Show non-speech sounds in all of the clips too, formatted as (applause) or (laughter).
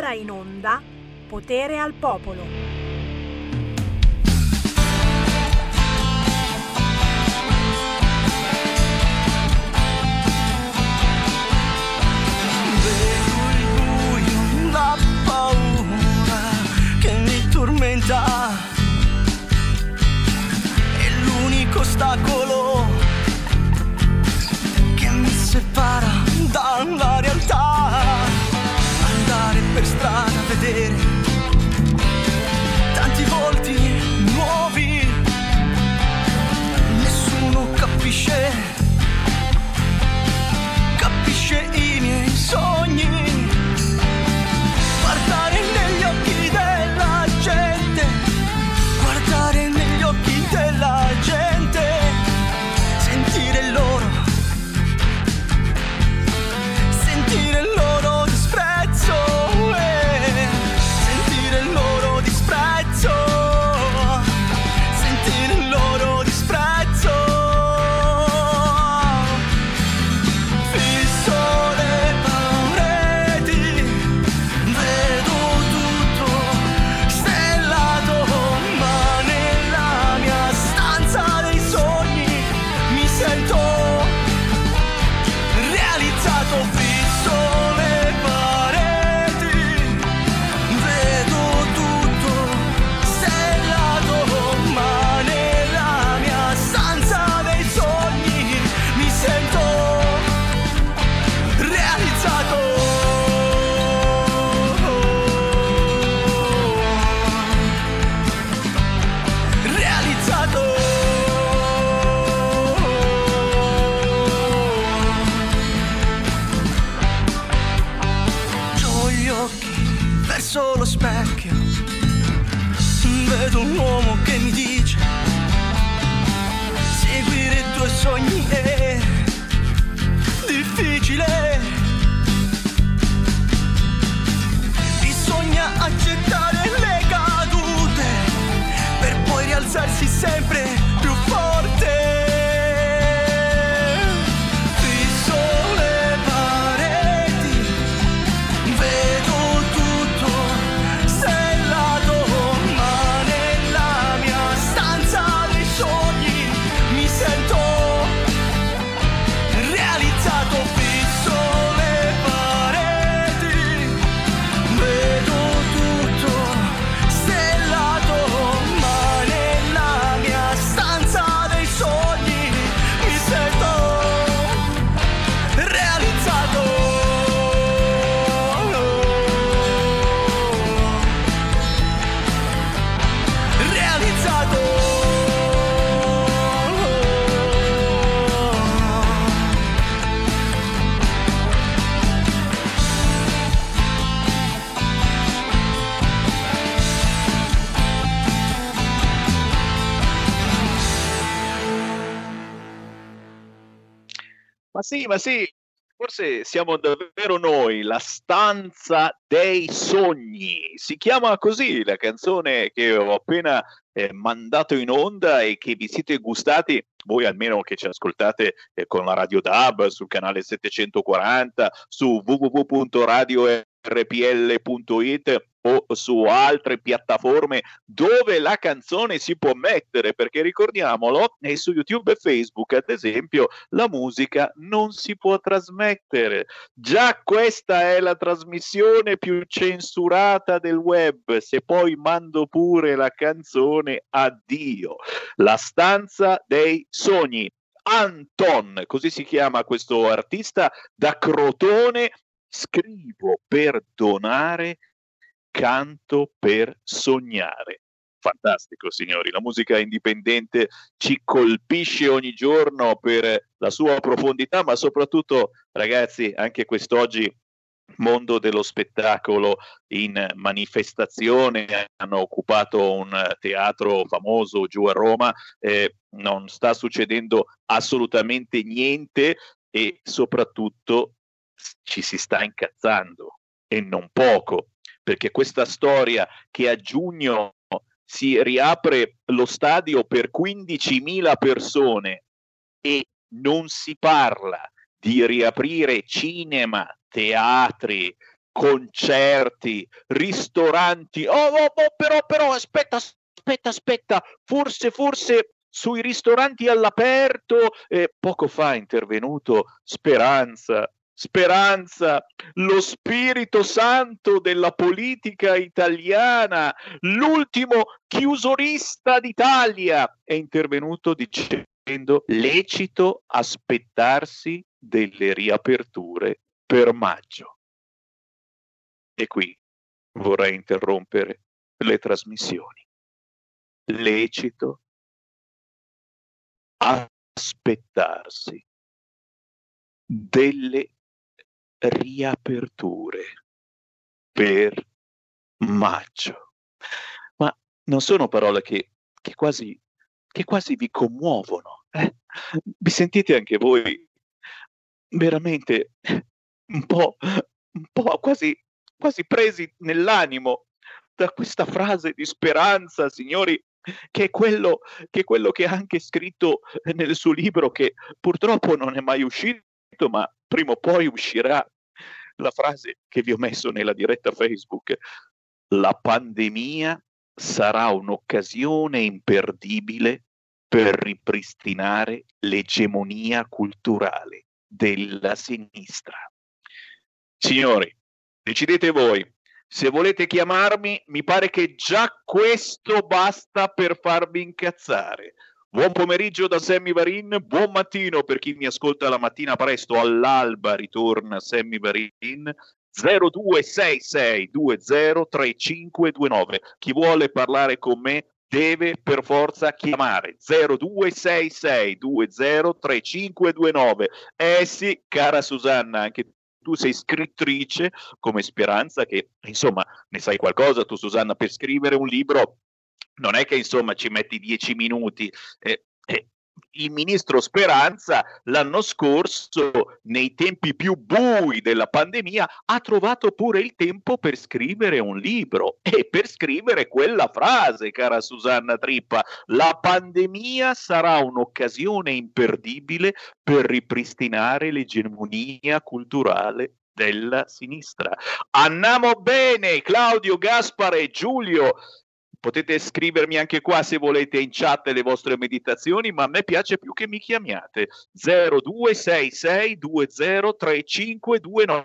ora in onda Potere al Popolo. Vedo il buio, la paura che mi tormenta. È l'unico ostacolo che mi separa dalla realtà. Per strada a vedere tanti volti nuovi. Nessuno capisce capisce i miei sogni. Sì, ma sì, forse siamo davvero noi, la stanza dei sogni. Si chiama così la canzone che ho appena eh, mandato in onda e che vi siete gustati, voi almeno che ci ascoltate eh, con la Radio DAB sul canale 740, su www.radiorpl.it o su altre piattaforme dove la canzone si può mettere, perché ricordiamolo, su YouTube e Facebook, ad esempio, la musica non si può trasmettere. Già questa è la trasmissione più censurata del web. Se poi mando pure la canzone, addio. La stanza dei sogni. Anton, così si chiama questo artista da Crotone. Scrivo per donare canto per sognare. Fantastico, signori. La musica indipendente ci colpisce ogni giorno per la sua profondità, ma soprattutto, ragazzi, anche quest'oggi mondo dello spettacolo in manifestazione, hanno occupato un teatro famoso giù a Roma, eh, non sta succedendo assolutamente niente e soprattutto ci si sta incazzando e non poco perché questa storia che a giugno si riapre lo stadio per 15.000 persone e non si parla di riaprire cinema, teatri, concerti, ristoranti. Oh, oh, oh, però, però, aspetta, aspetta, aspetta, forse, forse sui ristoranti all'aperto. Eh, poco fa è intervenuto Speranza. Speranza, lo spirito santo della politica italiana, l'ultimo chiusorista d'Italia, è intervenuto dicendo lecito aspettarsi delle riaperture per maggio. E qui vorrei interrompere le trasmissioni. Lecito aspettarsi delle riaperture per maggio. Ma non sono parole che, che, quasi, che quasi vi commuovono. Eh? Vi sentite anche voi veramente un po', un po' quasi, quasi presi nell'animo da questa frase di speranza, signori, che è, quello, che è quello che ha anche scritto nel suo libro, che purtroppo non è mai uscito, ma prima o poi uscirà la frase che vi ho messo nella diretta Facebook. La pandemia sarà un'occasione imperdibile per ripristinare l'egemonia culturale della sinistra. Signori, decidete voi. Se volete chiamarmi, mi pare che già questo basta per farvi incazzare. Buon pomeriggio da Sammy Varin, buon mattino per chi mi ascolta la mattina presto, all'alba ritorna Sammy Varin. 0266203529. Chi vuole parlare con me deve per forza chiamare 0266203529. Eh sì, cara Susanna, anche tu sei scrittrice come Speranza, che insomma ne sai qualcosa tu Susanna per scrivere un libro non è che insomma ci metti dieci minuti. Eh, eh, il ministro Speranza l'anno scorso, nei tempi più bui della pandemia, ha trovato pure il tempo per scrivere un libro e per scrivere quella frase, cara Susanna Trippa, la pandemia sarà un'occasione imperdibile per ripristinare l'egemonia culturale della sinistra. Andiamo bene, Claudio, Gaspare, Giulio, Potete scrivermi anche qua se volete in chat le vostre meditazioni, ma a me piace più che mi chiamiate 0266203529.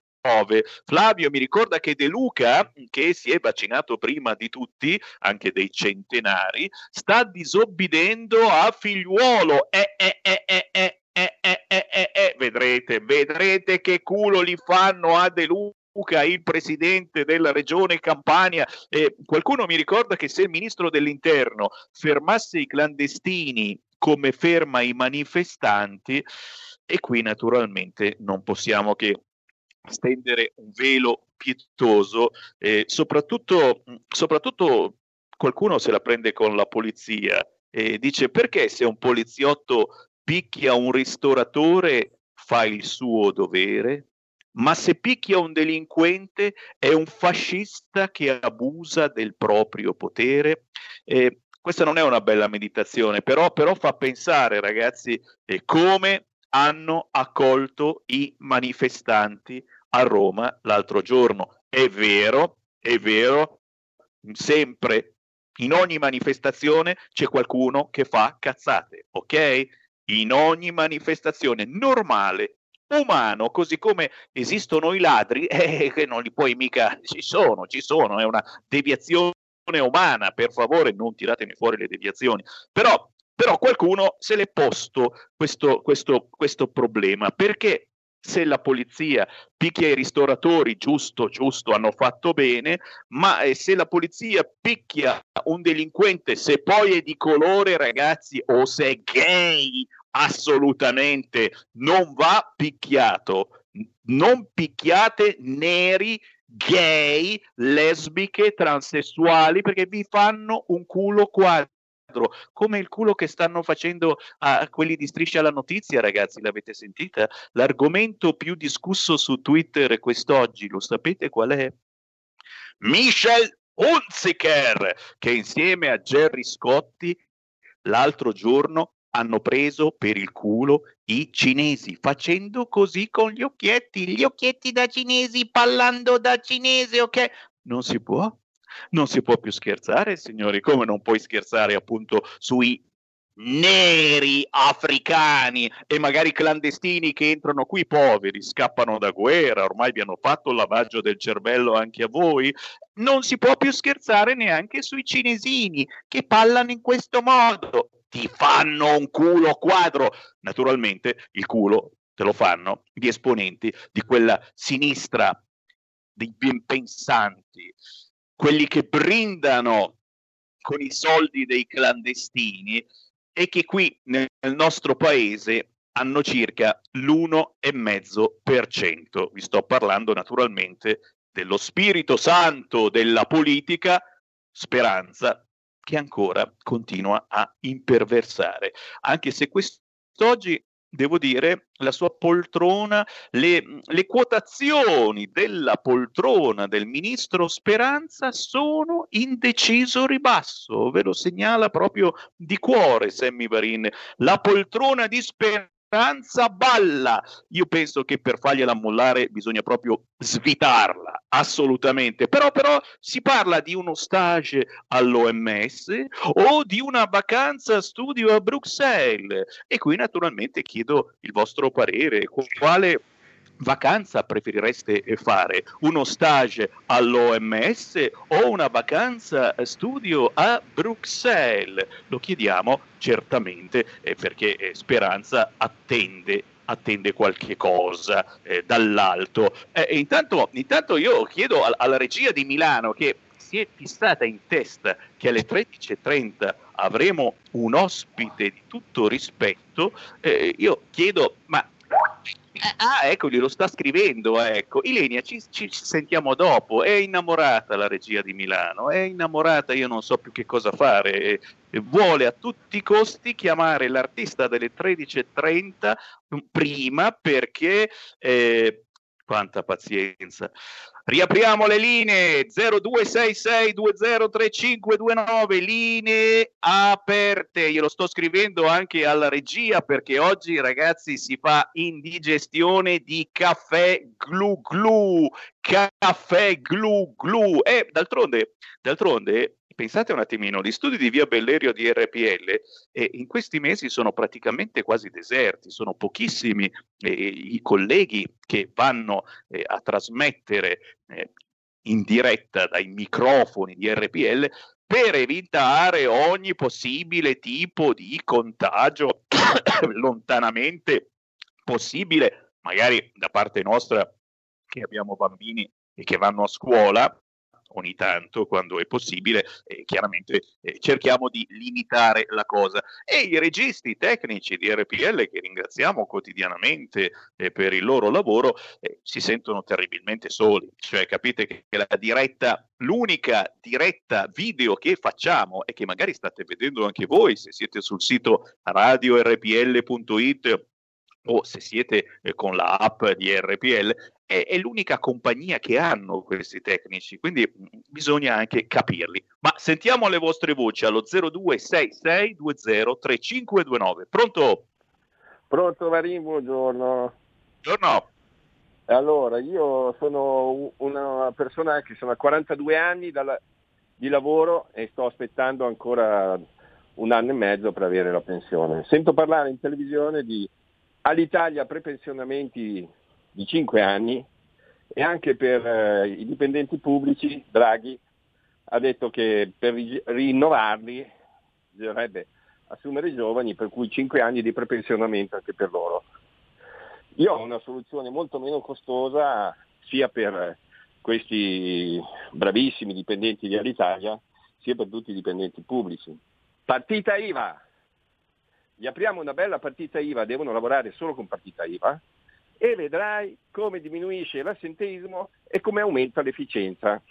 Flavio mi ricorda che De Luca, che si è vaccinato prima di tutti, anche dei centenari, sta disobbedendo a figliuolo. Eh, eh, eh, eh, eh. Eh, eh, eh, eh, eh, vedrete, vedrete che culo li fanno a De Luca, il presidente della regione Campania. Eh, qualcuno mi ricorda che se il ministro dell'interno fermasse i clandestini come ferma i manifestanti, e qui naturalmente non possiamo che stendere un velo pietoso, eh, soprattutto, soprattutto qualcuno se la prende con la polizia e dice perché se un poliziotto picchia un ristoratore fa il suo dovere? Ma se picchia un delinquente è un fascista che abusa del proprio potere. Eh, questa non è una bella meditazione, però, però fa pensare, ragazzi, eh, come hanno accolto i manifestanti a Roma l'altro giorno. È vero, è vero, sempre in ogni manifestazione c'è qualcuno che fa cazzate, ok? In ogni manifestazione normale umano, così come esistono i ladri, (laughs) eh, che non li puoi mica, ci sono, ci sono, è una deviazione umana, per favore non tiratemi fuori le deviazioni, però, però qualcuno se l'è posto questo, questo, questo problema, perché se la polizia picchia i ristoratori, giusto, giusto, hanno fatto bene, ma eh, se la polizia picchia un delinquente, se poi è di colore, ragazzi, o se è gay assolutamente non va picchiato. Non picchiate neri, gay, lesbiche, transessuali perché vi fanno un culo quadro come il culo che stanno facendo a quelli di Striscia la Notizia, ragazzi, l'avete sentita? L'argomento più discusso su Twitter quest'oggi, lo sapete qual è? Michel Hunziker, che insieme a Gerry Scotti l'altro giorno hanno preso per il culo i cinesi, facendo così con gli occhietti, gli occhietti da cinesi, parlando da cinese, ok? Non si può, non si può più scherzare, signori, come non puoi scherzare appunto sui neri africani e magari clandestini che entrano qui poveri, scappano da guerra, ormai vi hanno fatto il lavaggio del cervello anche a voi, non si può più scherzare neanche sui cinesini che parlano in questo modo, ti fanno un culo quadro, naturalmente il culo te lo fanno gli esponenti di quella sinistra dei ben pensanti, quelli che brindano con i soldi dei clandestini e che qui nel nostro paese hanno circa l'1,5%. Vi sto parlando naturalmente dello spirito santo della politica, speranza, che ancora continua a imperversare. Anche se quest'oggi devo dire, la sua poltrona, le, le, quotazioni della poltrona del ministro Speranza sono in deciso ribasso, ve lo segnala proprio di cuore Sammy Varin. La poltrona di Speranza speranza balla. Io penso che per fargliela mollare bisogna proprio svitarla, assolutamente. Però, però si parla di uno stage all'OMS o di una vacanza studio a Bruxelles. E qui naturalmente chiedo il vostro parere. Quale vacanza preferireste fare? Uno stage all'OMS o una vacanza studio a Bruxelles? Lo chiediamo certamente eh, perché eh, Speranza attende attende qualche cosa eh, dall'alto. Eh, intanto, intanto, io chiedo al, alla regia di Milano che si è fissata in testa che alle 13.30 avremo un ospite di tutto rispetto, eh, io chiedo, ma ah, ecco, glielo sta scrivendo, ecco. Ilenia, ci, ci, sentiamo dopo. È innamorata la regia di Milano, è innamorata, io non so più che cosa fare. vuole a tutti i costi chiamare l'artista delle 13.30 prima perché... Eh, quanta pazienza. Riapriamo le linee 0266203529, linee aperte. Io lo sto scrivendo anche alla regia perché oggi ragazzi si fa indigestione di caffè glu glu, caffè glu glu. E d'altronde, d'altronde pensate un attimino, gli studi di via Bellerio di RPL eh, in questi mesi sono praticamente quasi deserti, sono pochissimi eh, i colleghi che vanno eh, a trasmettere eh, in diretta dai microfoni di RPL per evitare ogni possibile tipo di contagio (coughs) lontanamente possibile, magari da parte nostra che abbiamo bambini e che vanno a scuola, ogni tanto quando è possibile, eh, chiaramente eh, cerchiamo di limitare la cosa. E i registi tecnici di RPL, che ringraziamo quotidianamente eh, per il loro lavoro, eh, si sentono terribilmente soli, cioè capite che la diretta, l'unica diretta video che facciamo e che magari state vedendo anche voi se siete sul sito radiorpl.it o se siete eh, con la app di RPL, è, è, l'unica compagnia che hanno questi tecnici, quindi mm, bisogna anche capirli. Ma sentiamo le vostre voci allo 0266203529. Pronto? Pronto Marin, buongiorno. Buongiorno. Allora, io sono una persona che sono a 42 anni dalla, di lavoro e sto aspettando ancora un anno e mezzo per avere la pensione. Sento parlare in televisione di all'Italia prepensionamenti di 5 anni e anche per eh, i dipendenti pubblici Draghi ha detto che per rinnovarli bisognerebbe assumere i giovani per cui 5 anni di prepensionamento anche per loro. Io ho una soluzione molto meno costosa sia per questi bravissimi dipendenti di Alitalia sia per tutti i dipendenti pubblici. Partita IVA, gli apriamo una bella partita IVA, devono lavorare solo con partita IVA e vedrai come diminuisce l'assenteismo e come aumenta l'efficienza.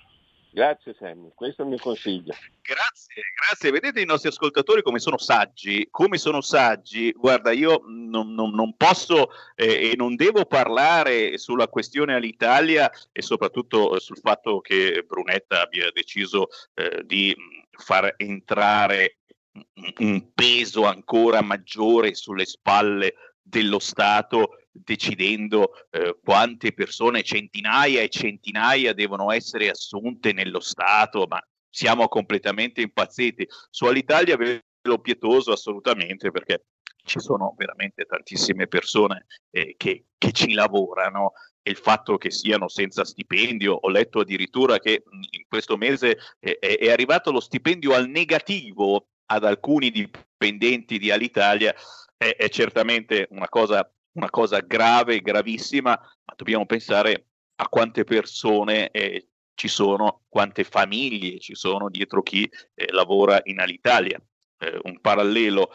Grazie Sammy, questo è il mio consiglio. Grazie, grazie. Vedete i nostri ascoltatori come sono saggi, come sono saggi. Guarda, io non, non, non posso eh, e non devo parlare sulla questione all'Italia e soprattutto sul fatto che Brunetta abbia deciso eh, di far entrare un peso ancora maggiore sulle spalle dello Stato decidendo eh, quante persone, centinaia e centinaia devono essere assunte nello Stato, ma siamo completamente impazziti. Su Alitalia velo pietoso assolutamente perché ci sono veramente tantissime persone eh, che, che, ci lavorano e il fatto che siano senza stipendio, ho letto addirittura che in questo mese è, è arrivato lo stipendio al negativo ad alcuni dipendenti di Alitalia, è, è certamente una cosa, una cosa grave, gravissima, ma dobbiamo pensare a quante persone eh, ci sono, quante famiglie ci sono dietro chi eh, lavora in Alitalia. Eh, un parallelo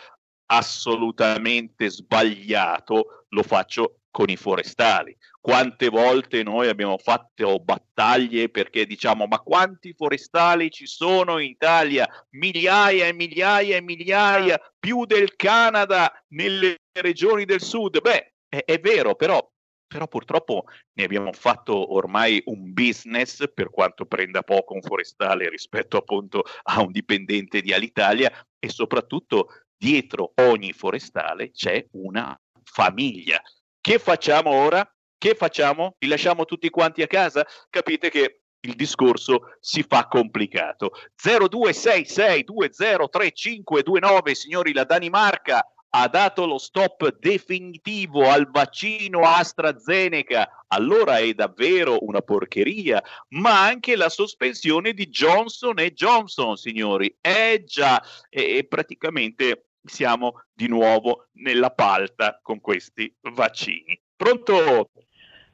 assolutamente sbagliato lo faccio con i forestali. Quante volte noi abbiamo fatto battaglie perché diciamo ma quanti forestali ci sono in Italia? Migliaia e migliaia e migliaia, più del Canada nelle regioni del sud. Beh, è, è vero, però però purtroppo ne abbiamo fatto ormai un business per quanto prenda poco un forestale rispetto appunto a un dipendente di Alitalia e soprattutto dietro ogni forestale c'è una famiglia. Che facciamo ora? Che facciamo? Li lasciamo tutti quanti a casa? Capite che il discorso si fa complicato. 0266203529, signori, la Danimarca ha dato lo stop definitivo al vaccino AstraZeneca, allora è davvero una porcheria, ma anche la sospensione di Johnson e Johnson, signori. Eh già, e, praticamente siamo di nuovo nella palta con questi vaccini. Pronto?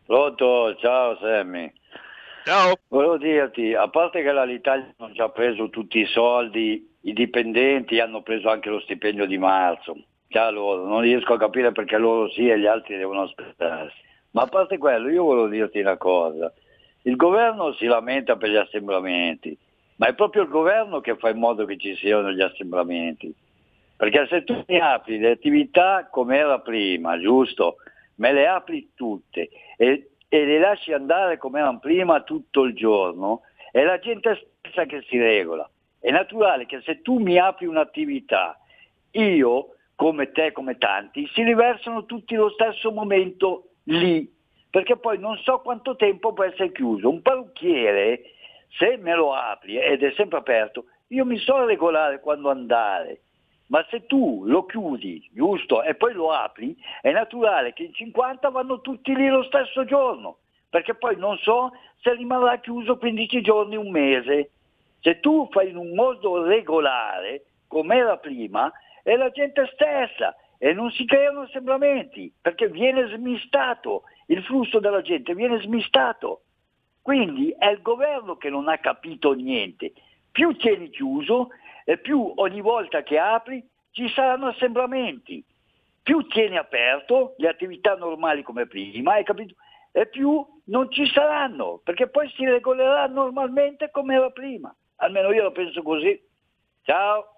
Pronto, ciao Sammy. Ciao. Volevo dirti, a parte che l'Italia non ci ha preso tutti i soldi, i dipendenti hanno preso anche lo stipendio di marzo già loro, non riesco a capire perché loro sì e gli altri devono aspettarsi. Ma a parte quello, io volevo dirti una cosa, il governo si lamenta per gli assemblamenti, ma è proprio il governo che fa in modo che ci siano gli assemblamenti. Perché se tu mi apri le attività come era prima, giusto? Me le apri tutte e, e le lasci andare come erano prima tutto il giorno, è la gente stessa che si regola. È naturale che se tu mi apri un'attività, io come te, come tanti, si riversano tutti lo stesso momento lì, perché poi non so quanto tempo può essere chiuso. Un parrucchiere, se me lo apri ed è sempre aperto, io mi so regolare quando andare, ma se tu lo chiudi, giusto, e poi lo apri, è naturale che in 50 vanno tutti lì lo stesso giorno, perché poi non so se rimarrà chiuso 15 giorni, un mese. Se tu fai in un modo regolare, come era prima, è la gente stessa e non si creano assemblamenti perché viene smistato, il flusso della gente viene smistato. Quindi è il governo che non ha capito niente. Più tieni chiuso e più ogni volta che apri ci saranno assemblamenti. Più tieni aperto le attività normali come prima, hai capito? E più non ci saranno, perché poi si regolerà normalmente come era prima. Almeno io la penso così. Ciao.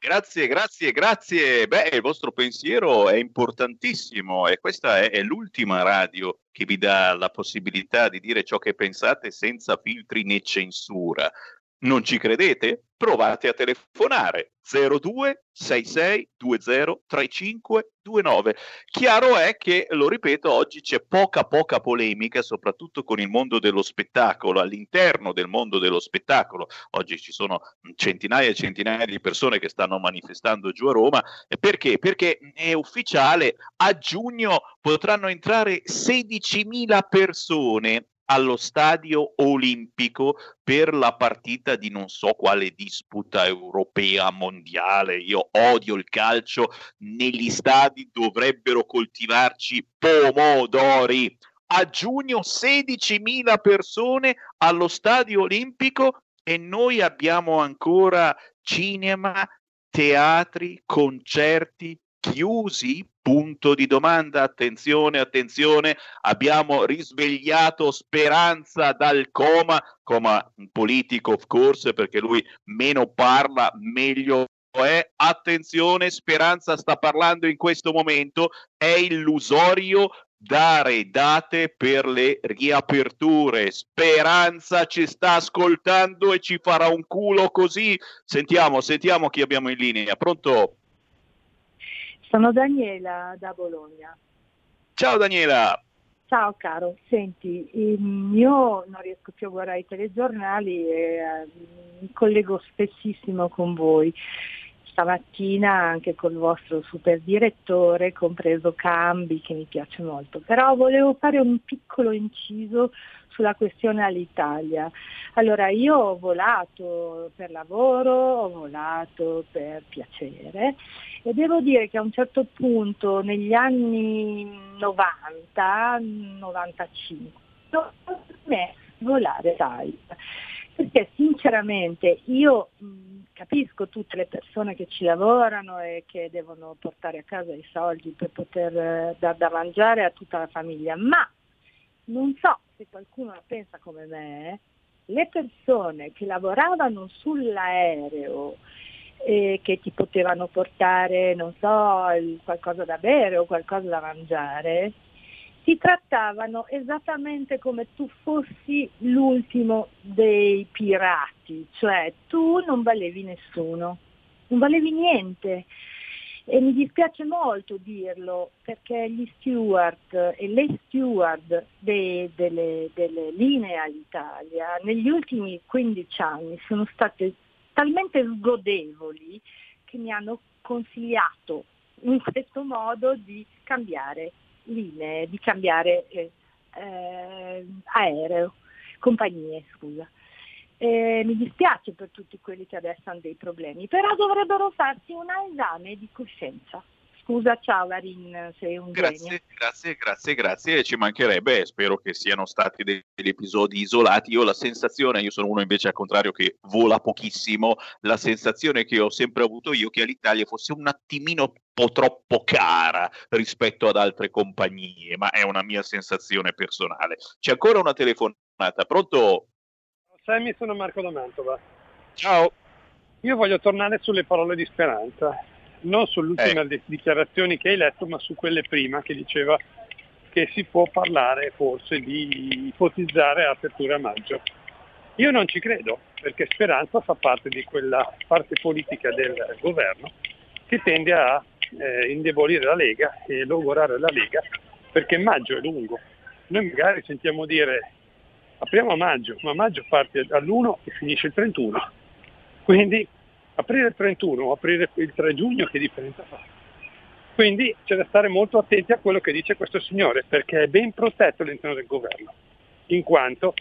Grazie, grazie, grazie. Beh, il vostro pensiero è importantissimo e questa è, è, l'ultima radio che vi dà la possibilità di dire ciò che pensate senza filtri né censura. Non ci credete? Provate a telefonare 02 66 20 35 29. Chiaro è che, lo ripeto, oggi c'è poca poca polemica, soprattutto con il mondo dello spettacolo, all'interno del mondo dello spettacolo. Oggi ci sono centinaia e centinaia di persone che stanno manifestando giù a Roma. Perché? Perché è ufficiale, a giugno potranno entrare 16.000 persone allo stadio olimpico per la partita di non so quale disputa europea mondiale. Io odio il calcio, negli stadi dovrebbero coltivarci pomodori. A giugno 16.000 persone allo stadio olimpico e noi abbiamo ancora cinema, teatri, concerti chiusi punto di domanda, attenzione, attenzione, abbiamo risvegliato Speranza dal coma, coma politico of course, perché lui meno parla, meglio è. Attenzione, Speranza sta parlando in questo momento, è illusorio, dare date per le riaperture. Speranza ci sta ascoltando e ci farà un culo così. Sentiamo, sentiamo chi abbiamo in linea. Pronto? Sono Daniela da Bologna. Ciao Daniela. Ciao caro, senti, io non riesco più a guardare i telegiornali e eh, mi collego spessissimo con voi stamattina anche col vostro super direttore, compreso Cambi, che mi piace molto. Però volevo fare un piccolo inciso sulla questione all'Italia. Allora, io ho volato per lavoro, ho volato per piacere e devo dire che a un certo punto negli anni 90, 95, ho smesso di volare Italia. Perché sinceramente io capisco tutte le persone che ci lavorano e che devono portare a casa i soldi per poter eh, dar da mangiare a tutta la famiglia, ma non so se qualcuno la pensa come me, le persone che lavoravano sull'aereo e che ti potevano portare, non so, qualcosa da bere o qualcosa da mangiare, ti trattavano esattamente come tu fossi l'ultimo dei pirati, cioè tu non valevi nessuno, non valevi niente. E mi dispiace molto dirlo perché gli steward e le steward de, delle, delle linee all'Italia negli ultimi 15 anni sono state talmente sgodevoli che mi hanno consigliato in questo modo di cambiare linee, di cambiare eh, eh, aereo, compagnie, scusa. Eh, mi dispiace per tutti quelli che adesso hanno dei problemi, però dovrebbero farsi un esame di coscienza. Scusa, ciao Varin, sei un grazie, genio. Grazie, grazie, grazie. Ci mancherebbe, spero che siano stati degli episodi isolati. Io ho la sensazione, io sono uno invece al contrario che vola pochissimo, la sensazione che ho sempre avuto io che all'Italia fosse un attimino un po' troppo cara rispetto ad altre compagnie, ma è una mia sensazione personale. C'è ancora una telefonata, pronto? Sammy, sono Marco da Mantova. Ciao. Io voglio tornare sulle parole di speranza non sulle ultime eh. dichiarazioni che hai letto, ma su quelle prima che diceva che si può parlare forse di ipotizzare apertura a maggio. Io non ci credo, perché Speranza fa parte di quella parte politica del governo che tende a eh, indebolire la Lega e logorare la Lega, perché maggio è lungo. Noi magari sentiamo dire apriamo a maggio, ma maggio parte all'1 e finisce il 31. Quindi aprire il 31 o aprire il 3 giugno che differenza fa? Quindi c'è da stare molto attenti a quello che dice questo signore, perché è ben protetto all'interno del governo, in quanto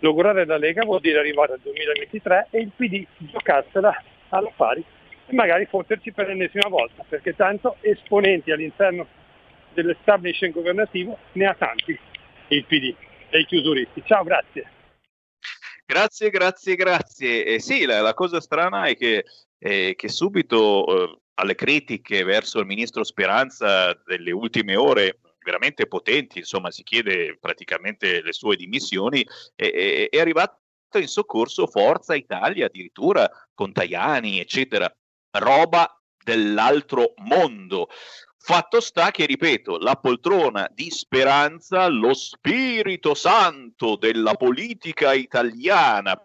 logorare la Lega vuol dire arrivare al 2023 e il PD giocarsela alla pari e magari fotterci per l'ennesima volta, perché tanto esponenti all'interno dell'establishment governativo ne ha tanti, il PD e i chiusuristi. Ciao, grazie. Grazie, grazie, grazie. Eh, sì, la, la, cosa strana è che, eh, che subito eh, alle critiche verso il ministro Speranza delle ultime ore veramente potenti, insomma si chiede praticamente le sue dimissioni, è, arrivato in soccorso Forza Italia addirittura con Tajani, eccetera, roba dell'altro mondo. Fatto sta che, ripeto, la poltrona di speranza, lo spirito santo della politica italiana,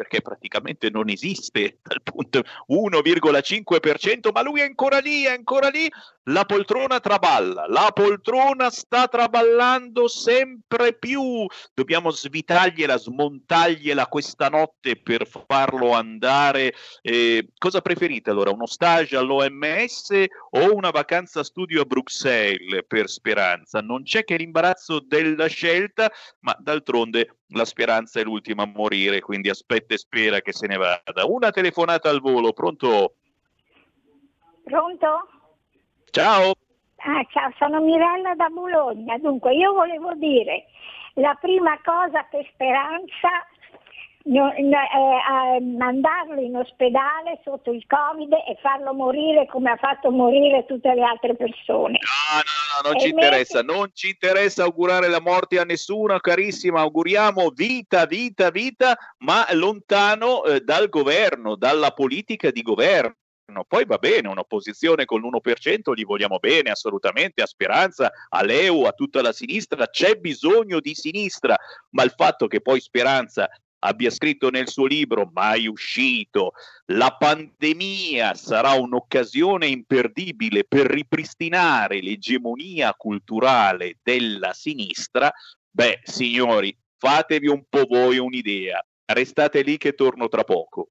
perché praticamente non esiste (laughs) dal punto 1,5%, ma lui è ancora lì, è ancora lì, la poltrona traballa, la poltrona sta traballando sempre più, dobbiamo svitargliela, smontargliela questa notte per farlo andare. Eh, cosa preferite allora, uno stage all'OMS o una vacanza studio a Bruxelles per Speranza? Non c'è che l'imbarazzo della scelta, ma d'altronde la speranza è l'ultima a morire, quindi aspetta e spera che se ne vada. Una telefonata al volo, pronto? Pronto? Ciao. Ah, ciao, sono Mirella da Bologna. Dunque, io volevo dire, la prima cosa per Speranza no, no, eh, mandarlo in ospedale sotto il Covid e farlo morire come ha fatto morire tutte le altre persone. No, no, no, non e ci invece... interessa, non ci interessa augurare la morte a nessuno, carissima, auguriamo vita, vita, vita, ma lontano eh, dal governo, dalla politica di governo governo. Poi va bene, un'opposizione con l'1% gli vogliamo bene assolutamente, a Speranza, a Leu, a tutta la sinistra, c'è bisogno di sinistra, ma il fatto che poi Speranza abbia scritto nel suo libro, mai uscito, la pandemia sarà un'occasione imperdibile per ripristinare l'egemonia culturale della sinistra, beh, signori, fatevi un po' voi un'idea. Restate lì che torno tra poco.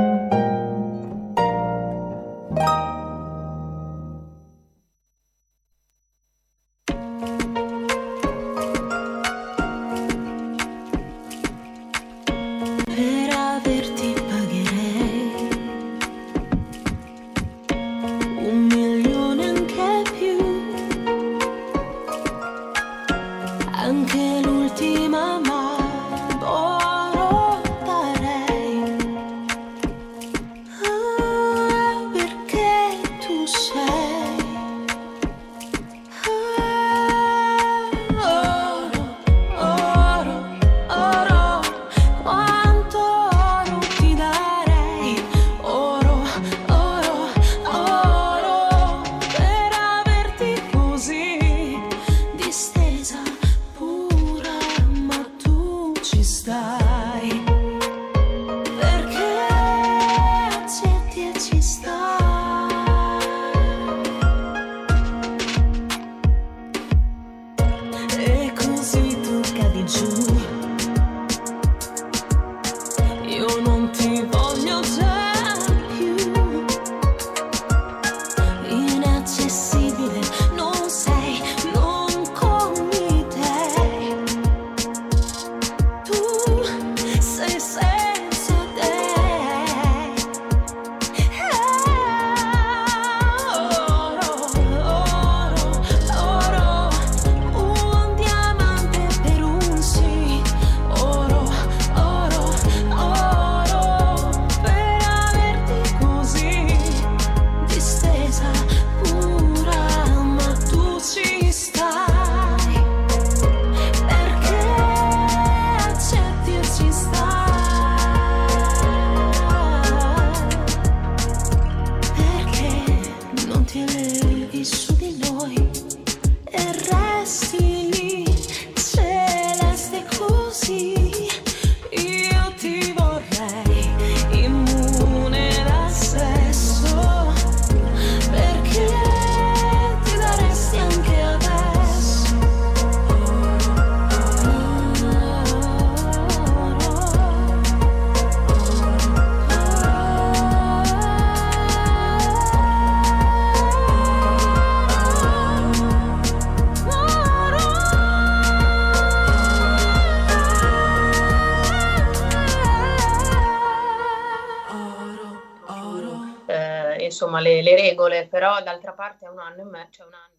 Regole, però d'altra parte è un anno e mezzo, cioè un anno.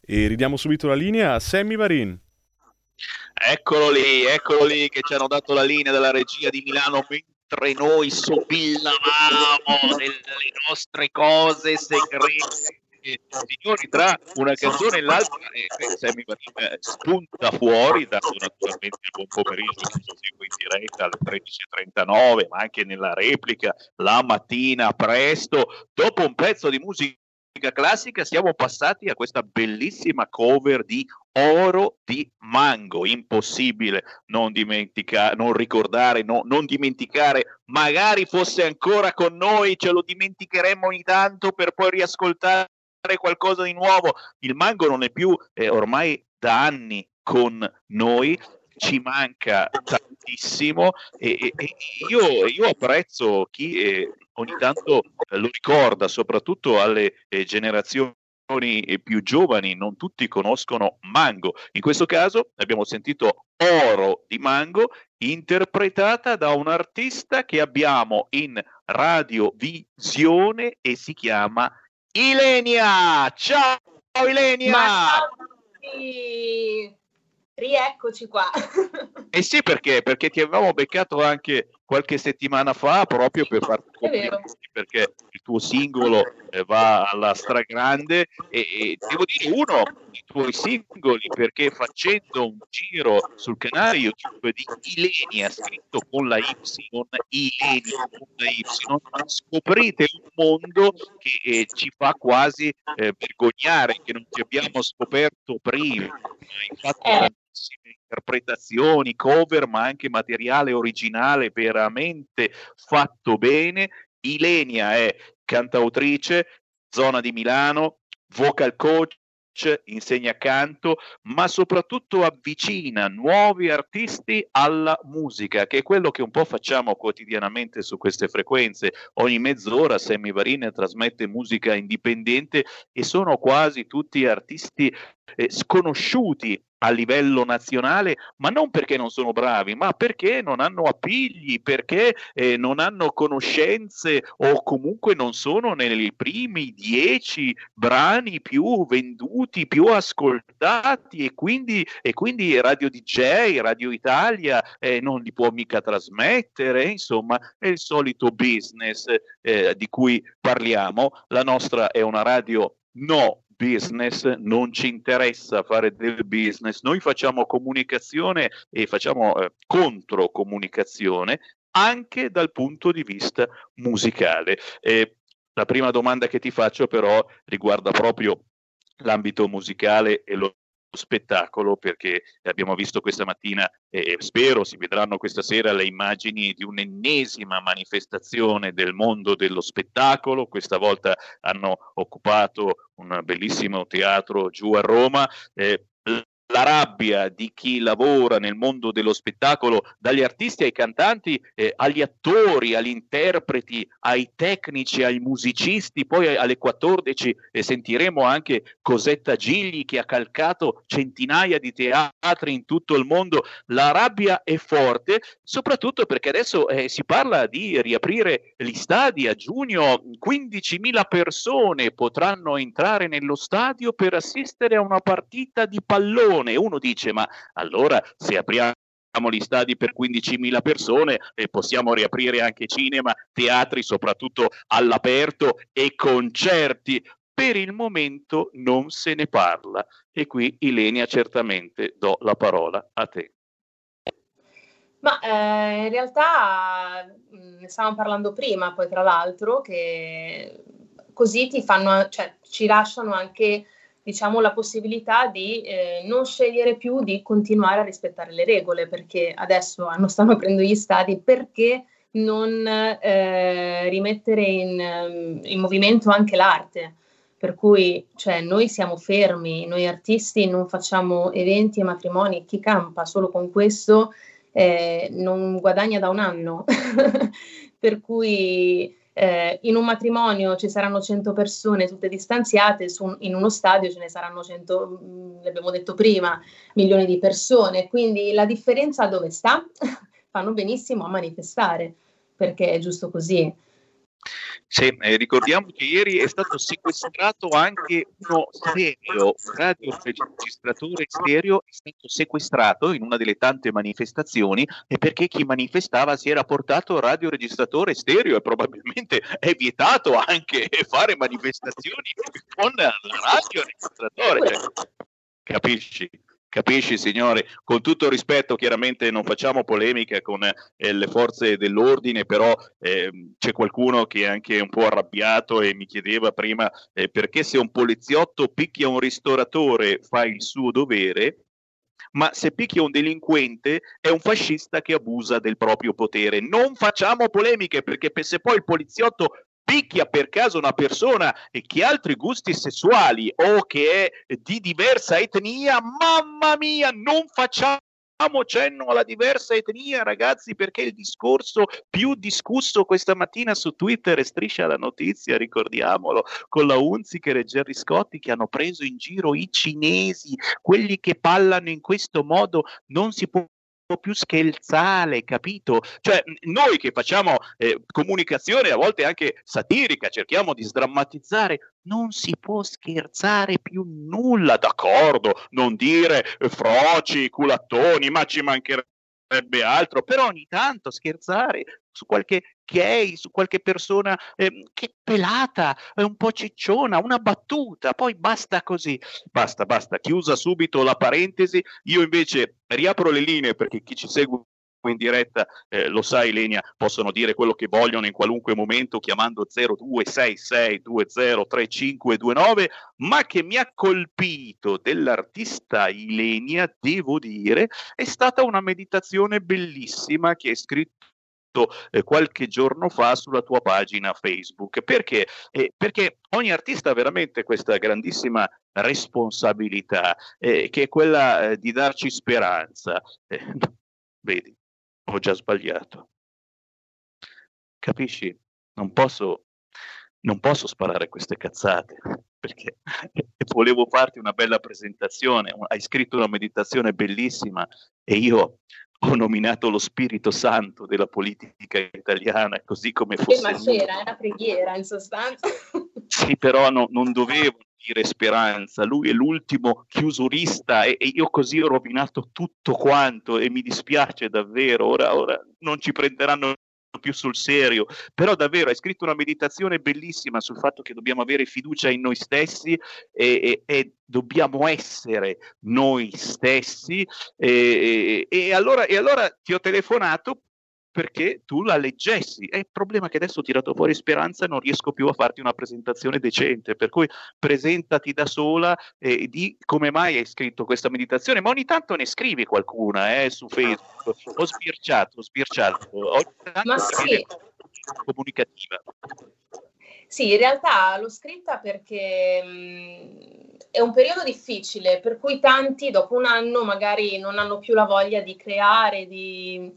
E ridiamo subito la linea a Sammy Varin. Eccolo lì, eccolo lì che ci hanno dato la linea della regia di Milano mentre noi sobillavamo delle nostre cose segrete. Signori, tra una canzone e l'altra, eh, Sammy Varin eh, spunta fuori, dato naturalmente il buon pomeriggio che ci segue in diretta alle 13.39, ma anche nella replica la mattina presto, dopo un pezzo di musica classica siamo passati a questa bellissima cover di Oro di Mango. Impossibile non dimenticare, non ricordare, no- non dimenticare. Magari fosse ancora con noi, ce lo dimenticheremmo ogni tanto per poi riascoltare qualcosa di nuovo. Il Mango non è più eh, ormai da anni con noi. Ci manca tantissimo e, e- e io, io apprezzo chi eh, ogni tanto lo ricorda, soprattutto alle eh, generazioni eh, più giovani, non tutti conoscono Mango. In questo caso abbiamo sentito Oro di Mango, interpretata da un artista che abbiamo in radiovisione e si chiama Ilenia. Ciao Ilenia! Ma rieccoci qua. Eh sì, perché? Perché ti avevamo beccato anche qualche settimana fa proprio per farti complimenti, perché il tuo singolo eh, va alla stragrande e, e devo dire uno dei tuoi singoli perché facendo un giro sul canale YouTube di Ilenia scritto con la Y, Ilenia con la Y, scoprite un mondo che eh, ci fa quasi eh, vergognare, che non ti abbiamo scoperto prima. Hai fatto Eh, interpretazioni, cover, ma anche materiale originale veramente fatto bene. Ilenia è cantautrice, zona di Milano, vocal coach, insegna canto, ma soprattutto avvicina nuovi artisti alla musica, che è quello che un po' facciamo quotidianamente su queste frequenze. Ogni mezz'ora Sammy Varin trasmette musica indipendente e sono quasi tutti artisti eh, sconosciuti a livello nazionale, ma non perché non sono bravi, ma perché non hanno appigli, perché eh, non hanno conoscenze o comunque non sono nei primi dieci brani più venduti, più ascoltati e quindi, e quindi Radio DJ, Radio Italia eh, non li può mica trasmettere, insomma è il solito business eh, di cui parliamo. La nostra è una radio no business, non ci interessa fare del business, noi facciamo comunicazione e facciamo eh, controcomunicazione anche dal punto di vista musicale. Eh, la prima domanda che ti faccio però riguarda proprio l'ambito musicale e lo spettacolo perché abbiamo visto questa mattina e spero si vedranno questa sera le immagini di un'ennesima manifestazione del mondo dello spettacolo, questa volta hanno occupato un bellissimo teatro giù a Roma. Eh, la rabbia di chi lavora nel mondo dello spettacolo, dagli artisti ai cantanti, eh, agli attori, agli interpreti, ai tecnici, ai musicisti. Poi alle 14 eh, sentiremo anche Cosetta Gigli che ha calcato centinaia di teatri in tutto il mondo. La rabbia è forte, soprattutto perché adesso eh, si parla di riaprire gli stadi a giugno. 15.000 persone potranno entrare nello stadio per assistere a una partita di pallone e uno dice ma allora se apriamo gli stadi per 15.000 persone e possiamo riaprire anche cinema, teatri, soprattutto all'aperto e concerti. Per il momento non se ne parla e qui Ilenia certamente do la parola a te. Ma eh, in realtà mm, ne stavamo parlando prima, poi tra l'altro, che così ti fanno, cioè ci lasciano anche diciamo, la possibilità di eh, non scegliere più di continuare a rispettare le regole, perché adesso hanno, stanno aprendo gli stadi, perché non eh, rimettere in, ehm, in, movimento anche l'arte? Per cui cioè, noi siamo fermi, noi artisti non facciamo eventi e matrimoni, chi campa solo con questo eh, non guadagna da un anno. (laughs) per cui eh, in un matrimonio ci saranno 100 persone tutte distanziate, su, in uno stadio ce ne saranno 100, mm, l'abbiamo detto prima, milioni di persone. Quindi la differenza dove sta? (laughs) Fanno benissimo a manifestare, perché è giusto così. Sì, eh, ricordiamo che ieri è stato sequestrato anche uno stereo, un radioregistratore stereo è stato sequestrato in una delle tante manifestazioni e perché chi manifestava si era portato radioregistratore stereo e probabilmente è vietato anche fare manifestazioni con radioregistratore. Cioè, capisci? Capisci, signore? Con tutto rispetto, chiaramente non facciamo polemica con eh, le forze dell'ordine, però eh, c'è qualcuno che è anche un po' arrabbiato e mi chiedeva prima eh, perché se un poliziotto picchia un ristoratore fa il suo dovere, ma se picchia un delinquente è un fascista che abusa del proprio potere. Non facciamo polemiche perché se poi il poliziotto picchia per caso una persona che ha altri gusti sessuali o che è di diversa etnia, mamma mia, non facciamo cenno alla diversa etnia, ragazzi, perché il discorso più discusso questa mattina su Twitter e striscia la notizia, ricordiamolo, con la Unziker e Gerry Scotti che hanno preso in giro i cinesi, quelli che parlano in questo modo, non si può più scherzale, capito? Cioè, noi che facciamo eh, comunicazione a volte anche satirica, cerchiamo di sdrammatizzare, non si può scherzare più nulla, d'accordo? Non dire eh, froci, culattoni, ma ci mancherebbe altro, però ogni tanto scherzare su qualche gay, su qualche persona eh, che è pelata, è un po' cicciona, una battuta, poi basta così, basta, basta, chiusa subito la parentesi, io invece riapro le linee perché chi ci segue in diretta, eh, lo sai Lenia, possono dire quello che vogliono in qualunque momento chiamando 0266203529, ma che mi ha colpito dell'artista Ilenia, devo dire, è stata una meditazione bellissima che hai scritto eh, qualche giorno fa sulla tua pagina Facebook. Perché? Eh, perché ogni artista ha veramente questa grandissima responsabilità, eh, che è quella eh, di darci speranza. Eh, (laughs) vedi, ho già sbagliato. Capisci? Non posso, non posso sparare queste cazzate (laughs) perché (laughs) volevo farti una bella presentazione. Hai scritto una meditazione bellissima e io ho nominato lo Spirito Santo della politica italiana, così come fosse. ma c'era, era preghiera in sostanza. (laughs) Sì, però no, non dovevo dire speranza, lui è l'ultimo chiusurista e, e, io così ho rovinato tutto quanto e mi dispiace davvero, ora, ora non ci prenderanno più sul serio, però davvero hai scritto una meditazione bellissima sul fatto che dobbiamo avere fiducia in noi stessi e, e, e dobbiamo essere noi stessi e, allora, e allora ti ho telefonato perché tu la leggessi. È il problema che adesso ho tirato fuori speranza e non riesco più a farti una presentazione decente, per cui presentati da sola e di come mai hai scritto questa meditazione, ma ogni tanto ne scrivi qualcuna eh, su Facebook. Ho sbirciato, ho sbirciato. Ogni tanto ma sì. comunicativa. Sì, in realtà l'ho scritta perché mh, è un periodo difficile, per cui tanti dopo un anno magari non hanno più la voglia di creare, di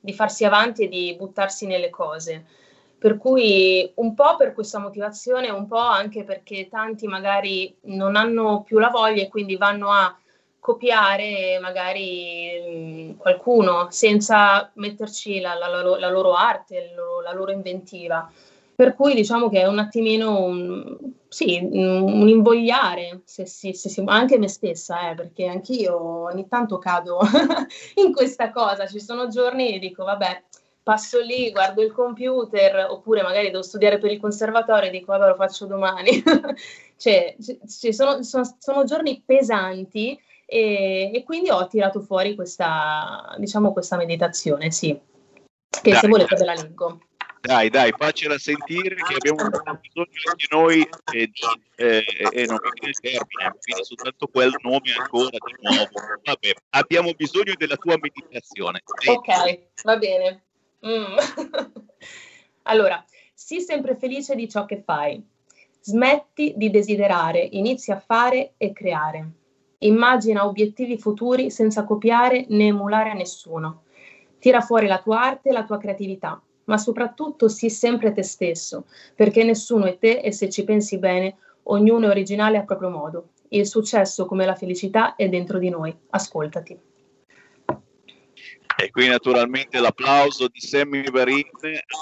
di farsi avanti e di buttarsi nelle cose. Per cui un po' per questa motivazione, un po' anche perché tanti magari non hanno più la voglia e quindi vanno a copiare magari qualcuno senza metterci la, la, la, la loro arte, loro, la loro inventiva. Per cui diciamo che è un attimino un, sì, un invogliare, se, se, se, anche me stessa, eh, perché anch'io ogni tanto cado (laughs) in questa cosa. Ci sono giorni e dico, vabbè, passo lì, guardo il computer, oppure magari devo studiare per il conservatorio e dico, vabbè, lo faccio domani. (laughs) cioè, ci sono, sono, sono, giorni pesanti e, e, quindi ho tirato fuori questa, diciamo, questa meditazione, sì, che Dai, se volete ve la leggo. Dai, dai, faccela sentire che abbiamo bisogno anche noi di, eh, eh, non mi viene il termine, mi soltanto quel nome ancora di nuovo. Vabbè, abbiamo bisogno della tua meditazione. Ok, va bene. Mm. (laughs) allora, sii sempre felice di ciò che fai. Smetti di desiderare, inizi a fare e creare. Immagina obiettivi futuri senza copiare né emulare a nessuno. Tira fuori la tua arte e la tua creatività ma soprattutto sii sempre te stesso, perché nessuno è te e se ci pensi bene, ognuno è originale a proprio modo. Il successo come la felicità è dentro di noi. Ascoltati. E qui naturalmente l'applauso di Sammy Varin,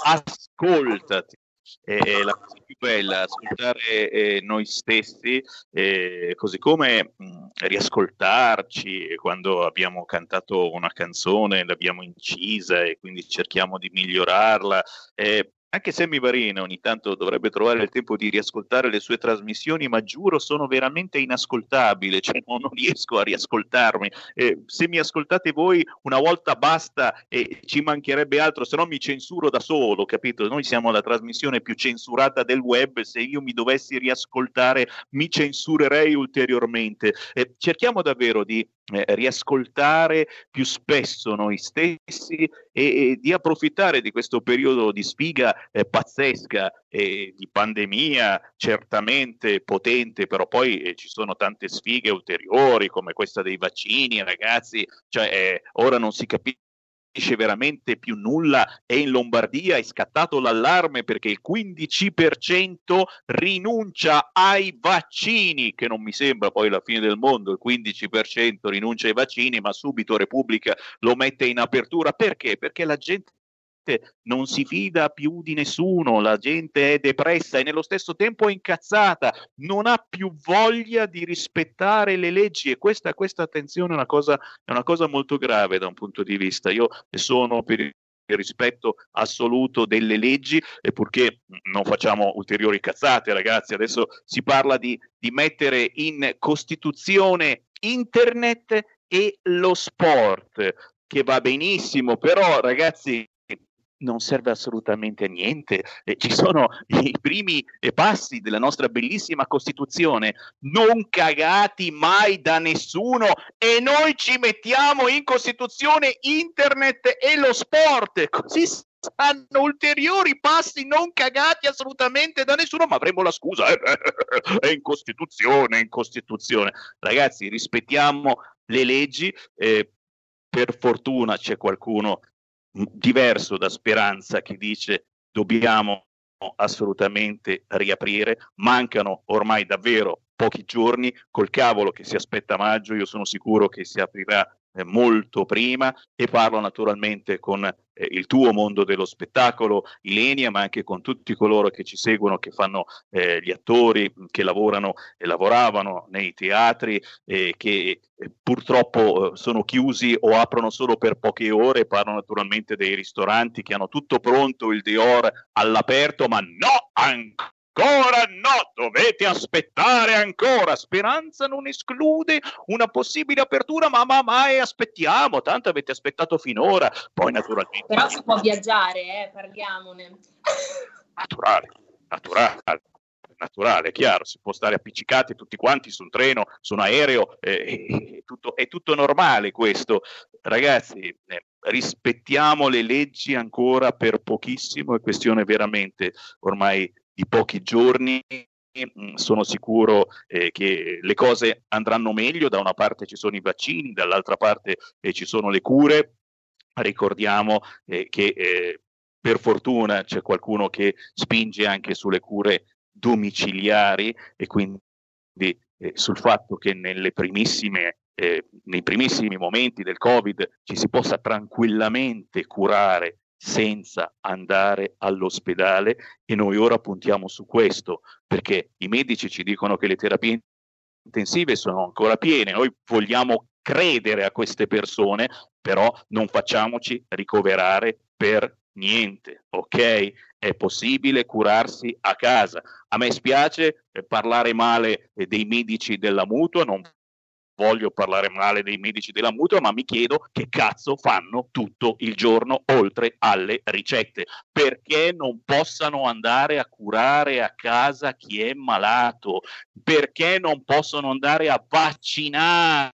ascoltati è, la cosa più bella, ascoltare eh, noi stessi, eh, così come mh, riascoltarci quando abbiamo cantato una canzone, l'abbiamo incisa e quindi cerchiamo di migliorarla. Eh, anche Sammy Varina ogni tanto dovrebbe trovare il tempo di riascoltare le sue trasmissioni, ma giuro sono veramente inascoltabili, cioè non, riesco a riascoltarmi. Eh, se mi ascoltate voi una volta basta e ci mancherebbe altro, se no mi censuro da solo, capito? Noi siamo la trasmissione più censurata del web, se io mi dovessi riascoltare mi censurerei ulteriormente. Eh, cerchiamo davvero di eh, riascoltare più spesso noi stessi e, e, di approfittare di questo periodo di sfiga eh, pazzesca e di pandemia certamente potente, però poi eh, ci sono tante sfighe ulteriori come questa dei vaccini, ragazzi, cioè eh, ora non si capisce capisce veramente più nulla e in Lombardia è scattato l'allarme perché il 15% rinuncia ai vaccini, che non mi sembra poi la fine del mondo, il 15% rinuncia ai vaccini, ma subito Repubblica lo mette in apertura. Perché? Perché la gente non si fida più di nessuno, la gente è depressa e nello stesso tempo è incazzata, non ha più voglia di rispettare le leggi e questa, questa attenzione è una, cosa, è una cosa molto grave da un punto di vista. Io sono per il rispetto assoluto delle leggi e purché non facciamo ulteriori cazzate ragazzi adesso si parla di, di mettere in costituzione internet e lo sport che va benissimo, però ragazzi non serve assolutamente a niente. Eh, ci sono (laughs) i primi eh, passi della nostra bellissima Costituzione, non cagati mai da nessuno e noi ci mettiamo in Costituzione internet e lo sport, così saranno ulteriori passi non cagati assolutamente da nessuno, ma avremo la scusa, eh, è in Costituzione, è in Costituzione. Ragazzi, rispettiamo le leggi. Eh, per fortuna c'è qualcuno diverso da Speranza che dice dobbiamo assolutamente riaprire, mancano ormai davvero pochi giorni, col cavolo che si aspetta maggio, io sono sicuro che si aprirà molto prima e parlo naturalmente con eh, il tuo mondo dello spettacolo, Ilenia, ma anche con tutti coloro che ci seguono, che fanno eh, gli attori, che lavorano e lavoravano nei teatri, eh, che eh, purtroppo eh, sono chiusi o aprono solo per poche ore, parlo naturalmente dei ristoranti che hanno tutto pronto, il Dior all'aperto, ma no ancora ancora no, dovete aspettare ancora. Speranza non esclude una possibile apertura, ma, ma mai aspettiamo, tanto avete aspettato finora. Poi naturalmente... Però si può viaggiare, eh, parliamone. (laughs) Naturale, naturale naturale, chiaro, si può stare appiccicati tutti quanti su un treno, su un aereo, eh, è, tutto, è, tutto, normale questo. Ragazzi, eh, rispettiamo le leggi ancora per pochissimo, è questione veramente ormai di pochi giorni mm, sono sicuro eh, che le cose andranno meglio, da una parte ci sono i vaccini, dall'altra parte eh, ci sono le cure. Ricordiamo eh, che eh, per fortuna c'è qualcuno che spinge anche sulle cure domiciliari e quindi eh, sul fatto che nelle primissime eh, nei primissimi momenti del Covid ci si possa tranquillamente curare senza andare all'ospedale e noi ora puntiamo su questo perché i medici ci dicono che le terapie intensive sono ancora piene, noi vogliamo credere a queste persone, però non facciamoci ricoverare per niente, ok? È possibile curarsi a casa. A me spiace eh, parlare male eh, dei medici della mutua, non voglio parlare male dei medici della mutua, ma mi chiedo che cazzo fanno tutto il giorno oltre alle ricette. Perché non possano andare a curare a casa chi è malato? Perché non possono andare a vaccinare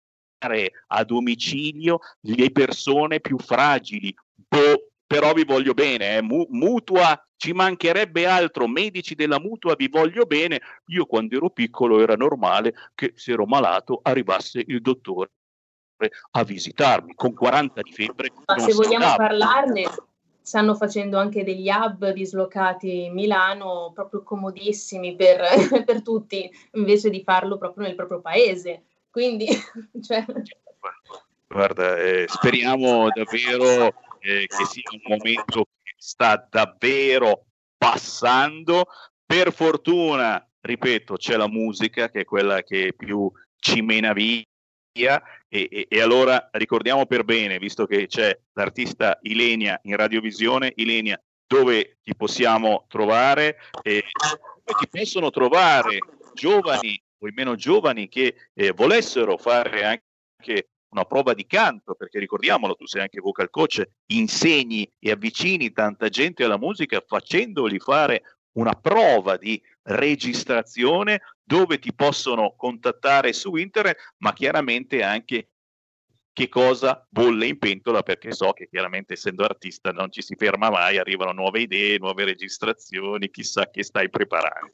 a domicilio le persone più fragili? Boh, però vi voglio bene, eh. mutua ci mancherebbe altro, medici della mutua vi voglio bene, io quando ero piccolo era normale che se ero malato arrivasse il dottore a visitarmi con 40 di febbre. Ma se vogliamo stava. parlarne, stanno facendo anche degli hub dislocati in Milano, proprio comodissimi per, (laughs) per tutti, invece di farlo proprio nel proprio paese. Quindi, (laughs) cioè... Guarda, eh, speriamo davvero eh, che sia un momento sta davvero passando. Per fortuna, ripeto, c'è la musica che è quella che più ci mena via. E, e, e, allora ricordiamo per bene, visto che c'è l'artista Ilenia in radiovisione, Ilenia, dove ti possiamo trovare? E dove ti possono trovare giovani o i meno giovani che eh, volessero fare anche una prova di canto, perché ricordiamolo, tu sei anche vocal coach, insegni e avvicini tanta gente alla musica facendoli fare una prova di registrazione dove ti possono contattare su internet, ma chiaramente anche che cosa bolle in pentola, perché so che chiaramente essendo artista non ci si ferma mai, arrivano nuove idee, nuove registrazioni, chissà che stai preparando.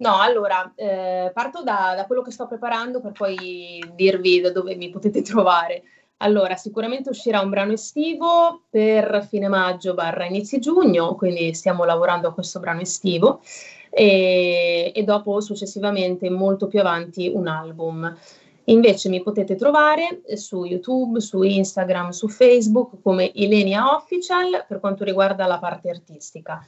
No, allora, eh, parto da, da, quello che sto preparando per poi dirvi da dove mi potete trovare. Allora, sicuramente uscirà un brano estivo per fine maggio barra inizi giugno, quindi stiamo lavorando a questo brano estivo e, e dopo successivamente molto più avanti un album. Invece mi potete trovare su YouTube, su Instagram, su Facebook come Ilenia Official per quanto riguarda la parte artistica.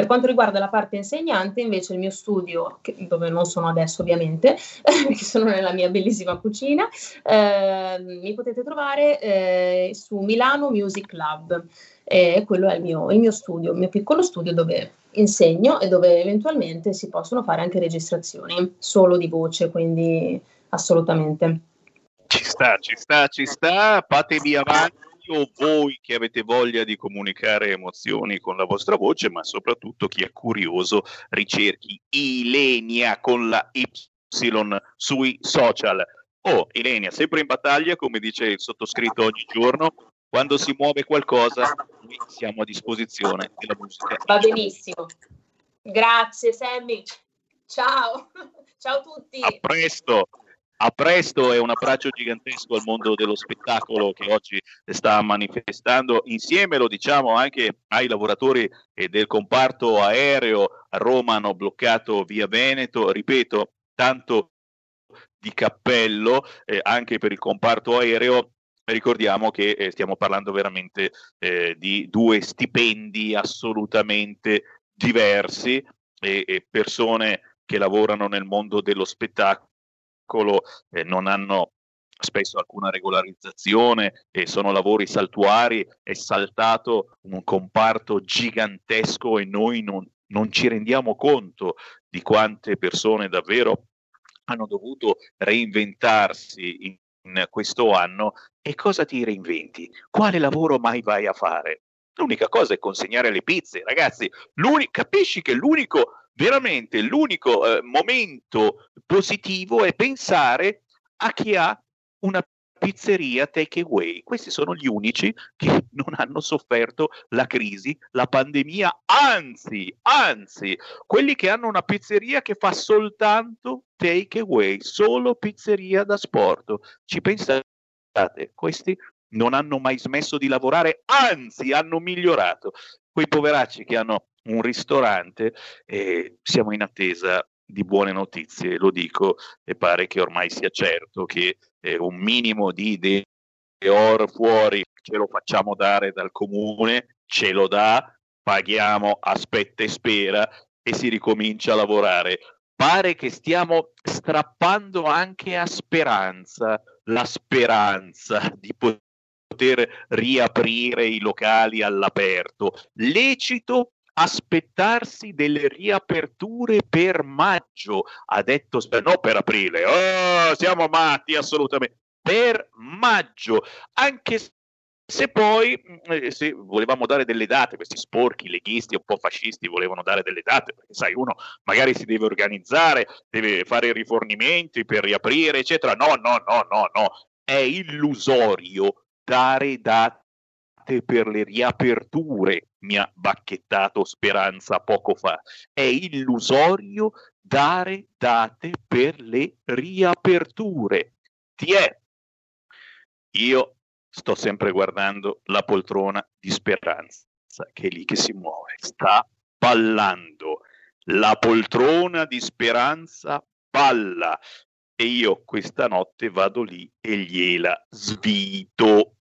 Per quanto riguarda la parte insegnante, invece il mio studio, che, dove non sono adesso ovviamente, (laughs) che sono nella mia bellissima cucina, eh, mi potete trovare eh, su Milano Music Lab. E quello è il mio, il mio studio, il mio piccolo studio dove insegno e dove eventualmente si possono fare anche registrazioni solo di voce, quindi assolutamente. Ci sta, ci sta, ci sta, fatevi avanti o voi che avete voglia di comunicare emozioni con la vostra voce, ma soprattutto chi è curioso ricerchi Ilenia con la Y sui social. Oh, Ilenia, sempre in battaglia, come dice il sottoscritto ogni giorno, quando si muove qualcosa, noi siamo a disposizione della musica. Va benissimo. Grazie Sammy. Ciao. (laughs) Ciao a tutti. A presto. A presto e un abbraccio gigantesco al mondo dello spettacolo che oggi sta manifestando insieme, lo diciamo anche ai lavoratori del comparto aereo. A Roma hanno bloccato via Veneto, ripeto, tanto di cappello eh, anche per il comparto aereo ricordiamo che eh, stiamo parlando veramente eh, di due stipendi assolutamente diversi e, e, persone che lavorano nel mondo dello spettacolo eh, non hanno spesso alcuna regolarizzazione e sono lavori saltuari, è saltato un comparto gigantesco e noi non, non ci rendiamo conto di quante persone davvero hanno dovuto reinventarsi in, in questo anno e cosa ti reinventi? Quale lavoro mai vai a fare? L'unica cosa è consegnare le pizze, ragazzi. capisci che l'unico, veramente l'unico eh, momento positivo è pensare a chi ha una pizzeria take away. Questi sono gli unici che (laughs) non hanno sofferto la crisi, la pandemia, anzi, anzi, quelli che hanno una pizzeria che fa soltanto take away, solo pizzeria da sport. Ci pensate? Questi non hanno mai smesso di lavorare, anzi hanno migliorato. Quei poveracci che hanno un ristorante, eh, siamo in attesa di buone notizie, lo dico, e pare che ormai sia certo che eh, un minimo di deor fuori ce lo facciamo dare dal comune, ce lo dà, paghiamo, aspetta e spera e si ricomincia a lavorare. Pare che stiamo strappando anche a speranza, la speranza di poter riaprire i locali all'aperto. Lecito aspettarsi delle riaperture per maggio, ha detto, no per aprile, oh, siamo matti assolutamente, per maggio, anche se poi mm, eh, se volevamo dare delle date, questi sporchi leghisti un po' fascisti volevano dare delle date, perché sai, uno magari si deve organizzare, deve fare rifornimenti per riaprire, eccetera. No, no, no, no, no, è illusorio dare date per le riaperture, mi ha bacchettato Speranza poco fa. È illusorio dare date per le riaperture. Ti è. Io sto sempre guardando la poltrona di Speranza, che è lì che si muove, sta ballando. La poltrona di Speranza balla e io questa notte vado lì e gliela svito.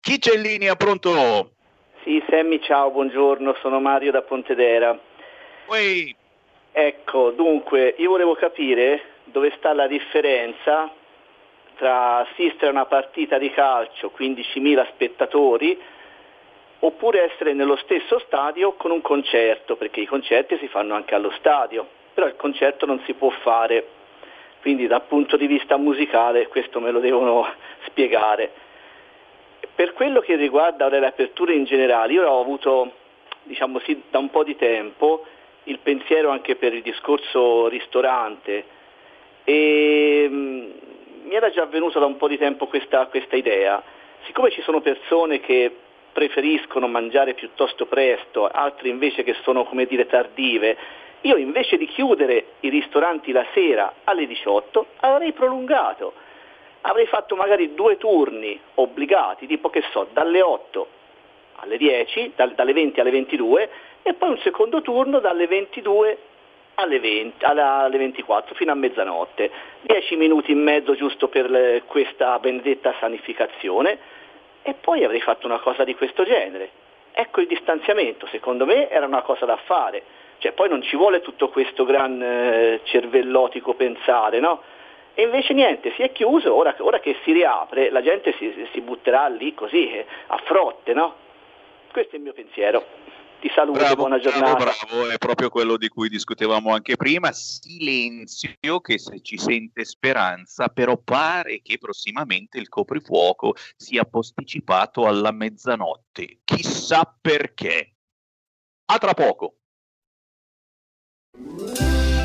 Chi c'è in linea? Pronto? Sì, Sammy, ciao, buongiorno, sono Mario da Pontedera. Ui. Ecco, dunque, io volevo capire dove sta la differenza tra assistere a una partita di calcio, 15.000 spettatori, oppure essere nello stesso stadio con un concerto, perché i concerti si fanno anche allo stadio, però il concerto non si può fare, quindi dal punto di vista musicale questo me lo devono (laughs) spiegare. Per quello che riguarda le aperture in generale, io ho avuto, diciamo sì, da un po' di tempo il pensiero anche per il discorso ristorante e mm, mi era già venuta da un po' di tempo questa, questa idea. Siccome ci sono persone che preferiscono mangiare piuttosto presto, altre invece che sono come dire tardive, io invece di chiudere i ristoranti la sera alle 18 avrei prolungato avrei fatto magari due turni obbligati, tipo che so, dalle 8 alle 10, dal, dalle 20 alle 22 e poi un secondo turno dalle 22 alle, 20, alle 24 fino a mezzanotte, 10 minuti in mezzo giusto per le, questa benedetta sanificazione e poi avrei fatto una cosa di questo genere. Ecco il distanziamento, secondo me era una cosa da fare, cioè poi non ci vuole tutto questo gran eh, cervellotico pensare, no? E invece niente, si è chiuso, ora, ora che si riapre la gente si, si butterà lì così, eh, a frotte, no? Questo è il mio pensiero. Ti saluto, Bravo, buona giornata. bravo, bravo, è proprio quello di cui discutevamo anche prima. Silenzio, che se ci sente speranza, però pare che prossimamente il coprifuoco sia posticipato alla mezzanotte. Chissà perché. A tra poco.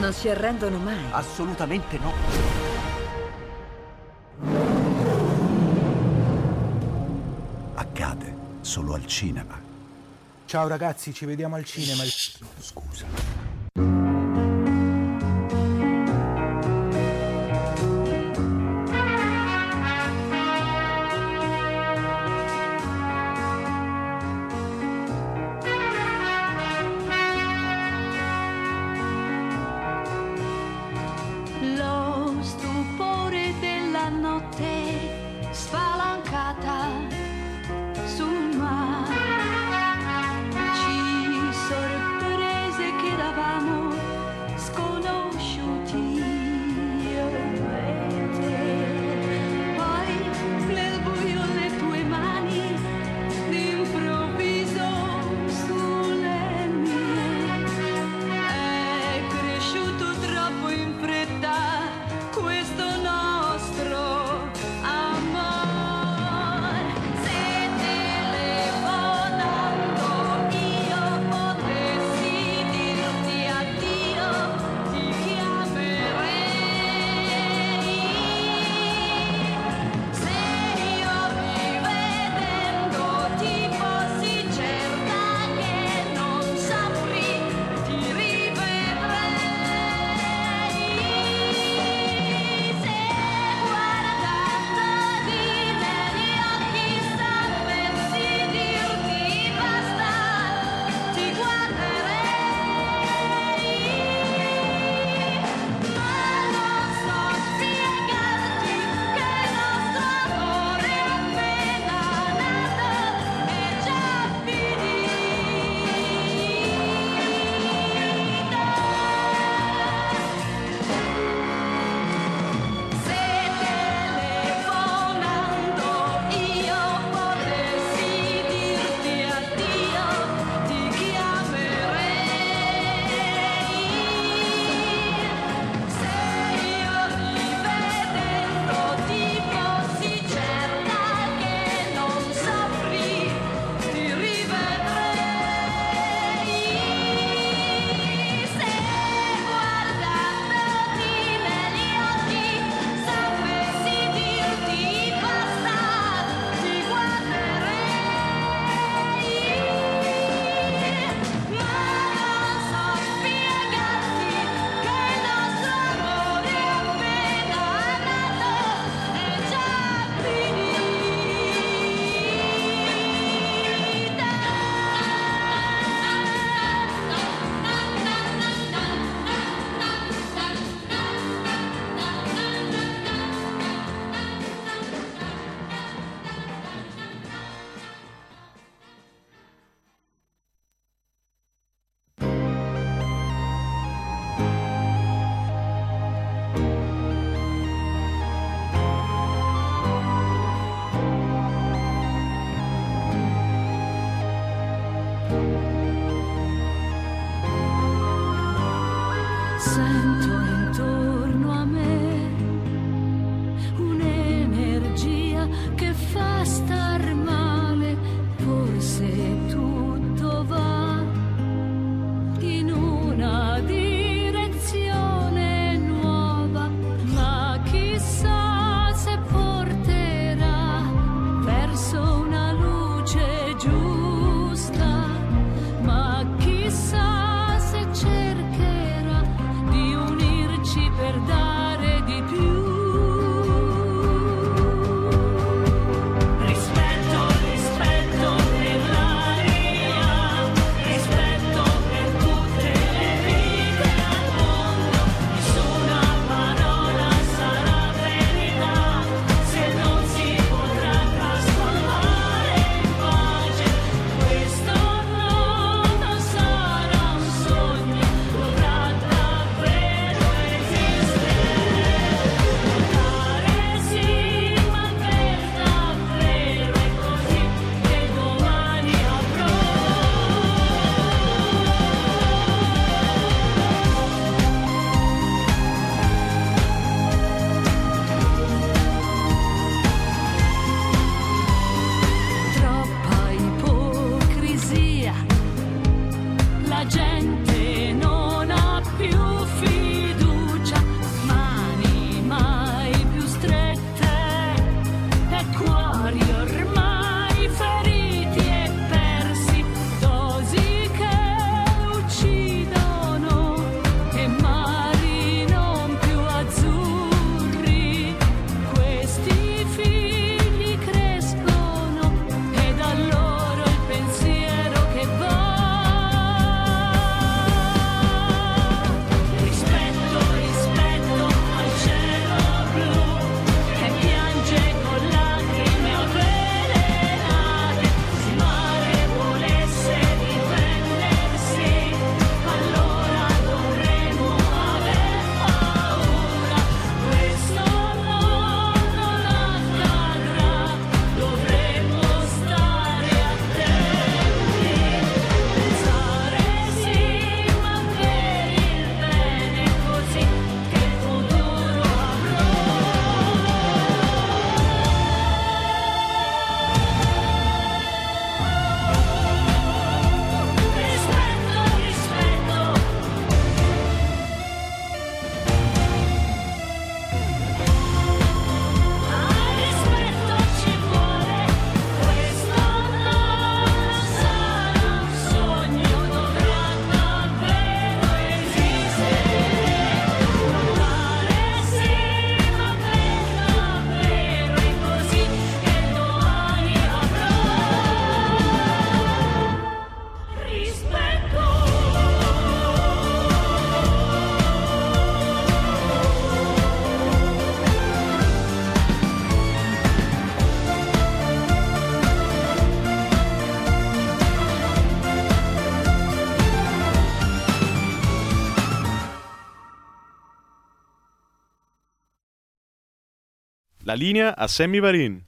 Non si arrendono mai. Assolutamente no. Accade solo al cinema. Ciao ragazzi, ci vediamo al cinema. Scusa. La linea a Sammy Varin.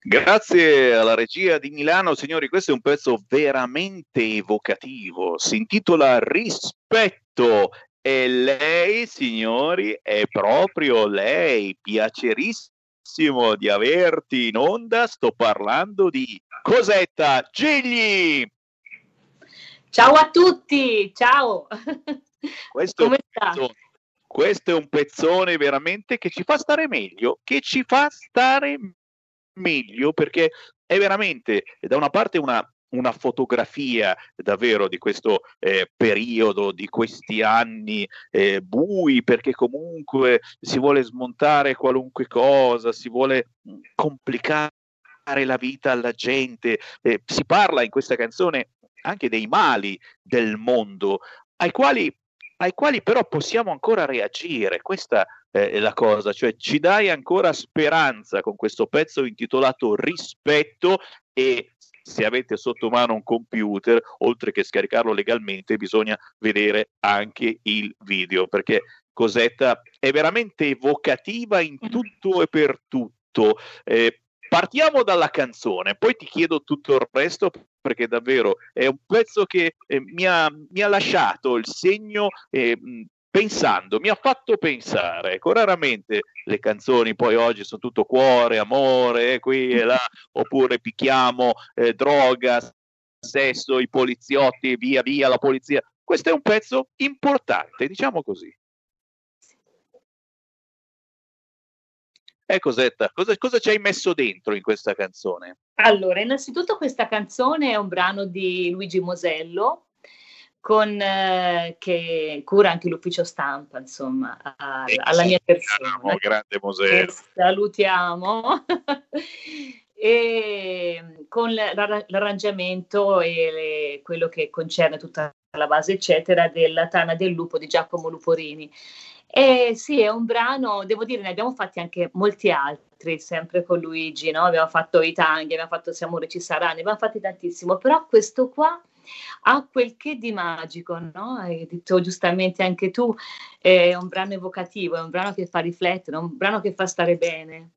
Grazie alla regia di Milano, signori, questo è un pezzo veramente evocativo, si intitola Rispetto e lei, signori, è proprio lei, piacerissimo di averti in onda, sto parlando di Cosetta Gigli. Ciao a tutti, ciao. Questo è, un Come sta? Questo è un pezzone veramente che ci fa stare meglio, che ci fa stare meglio perché è veramente da una parte una, una fotografia davvero di questo eh, periodo, di questi anni eh, bui, perché comunque si vuole smontare qualunque cosa, si vuole mh, complicare la vita alla gente, eh, si parla in questa canzone anche dei mali del mondo, ai quali, ai quali però possiamo ancora reagire. Questa è la cosa, cioè ci dai ancora speranza con questo pezzo intitolato Rispetto e se avete sotto mano un computer, oltre che scaricarlo legalmente, bisogna vedere anche il video, perché Cosetta è veramente evocativa in tutto e per tutto. Eh, partiamo dalla canzone, poi ti chiedo tutto il resto perché davvero è un pezzo che eh, mi, ha, mi, ha, lasciato il segno eh, pensando, mi ha fatto pensare, ecco, raramente le canzoni poi oggi sono tutto cuore, amore, eh, qui e là, oppure picchiamo, eh, droga, sesso, i poliziotti, via via la polizia. Questo è un pezzo importante, diciamo così. Eh Cosetta, cosa, cosa ci hai messo dentro in questa canzone? Allora, innanzitutto questa canzone è un brano di Luigi Mosello, con, eh, che cura anche l'ufficio stampa, insomma, a, alla mia persona. Grande Mosello. Salutiamo. (laughs) e con l'arrangiamento e le, quello che concerne tutta la base, eccetera, della Tana del Lupo di Giacomo Luporini. Eh, sì, è un brano, devo dire, ne abbiamo fatti anche molti altri, sempre con Luigi, no? Abbiamo fatto i tanghi, abbiamo fatto Siamo ci sarà, abbiamo fatti tantissimo, però questo qua ha quel che di magico, no? Hai detto giustamente anche tu, è un brano evocativo, è un brano che fa riflettere, è un brano che fa stare bene.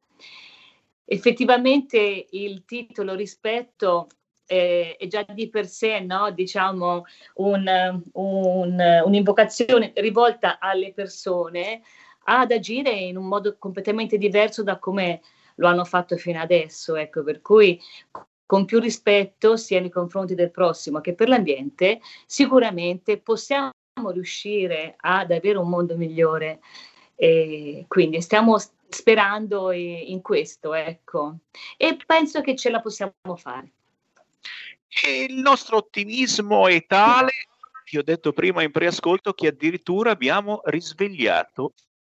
Effettivamente il titolo rispetto eh, è già di per sé, no? diciamo, un, un, un'invocazione rivolta alle persone ad agire in un modo completamente diverso da come lo hanno fatto fino adesso. Ecco, per cui con più rispetto sia nei confronti del prossimo che per l'ambiente, sicuramente possiamo riuscire ad avere un mondo migliore. E quindi stiamo sperando in questo, ecco, e penso che ce la possiamo fare. E il nostro ottimismo è tale, vi ho detto prima in preascolto, che addirittura abbiamo risvegliato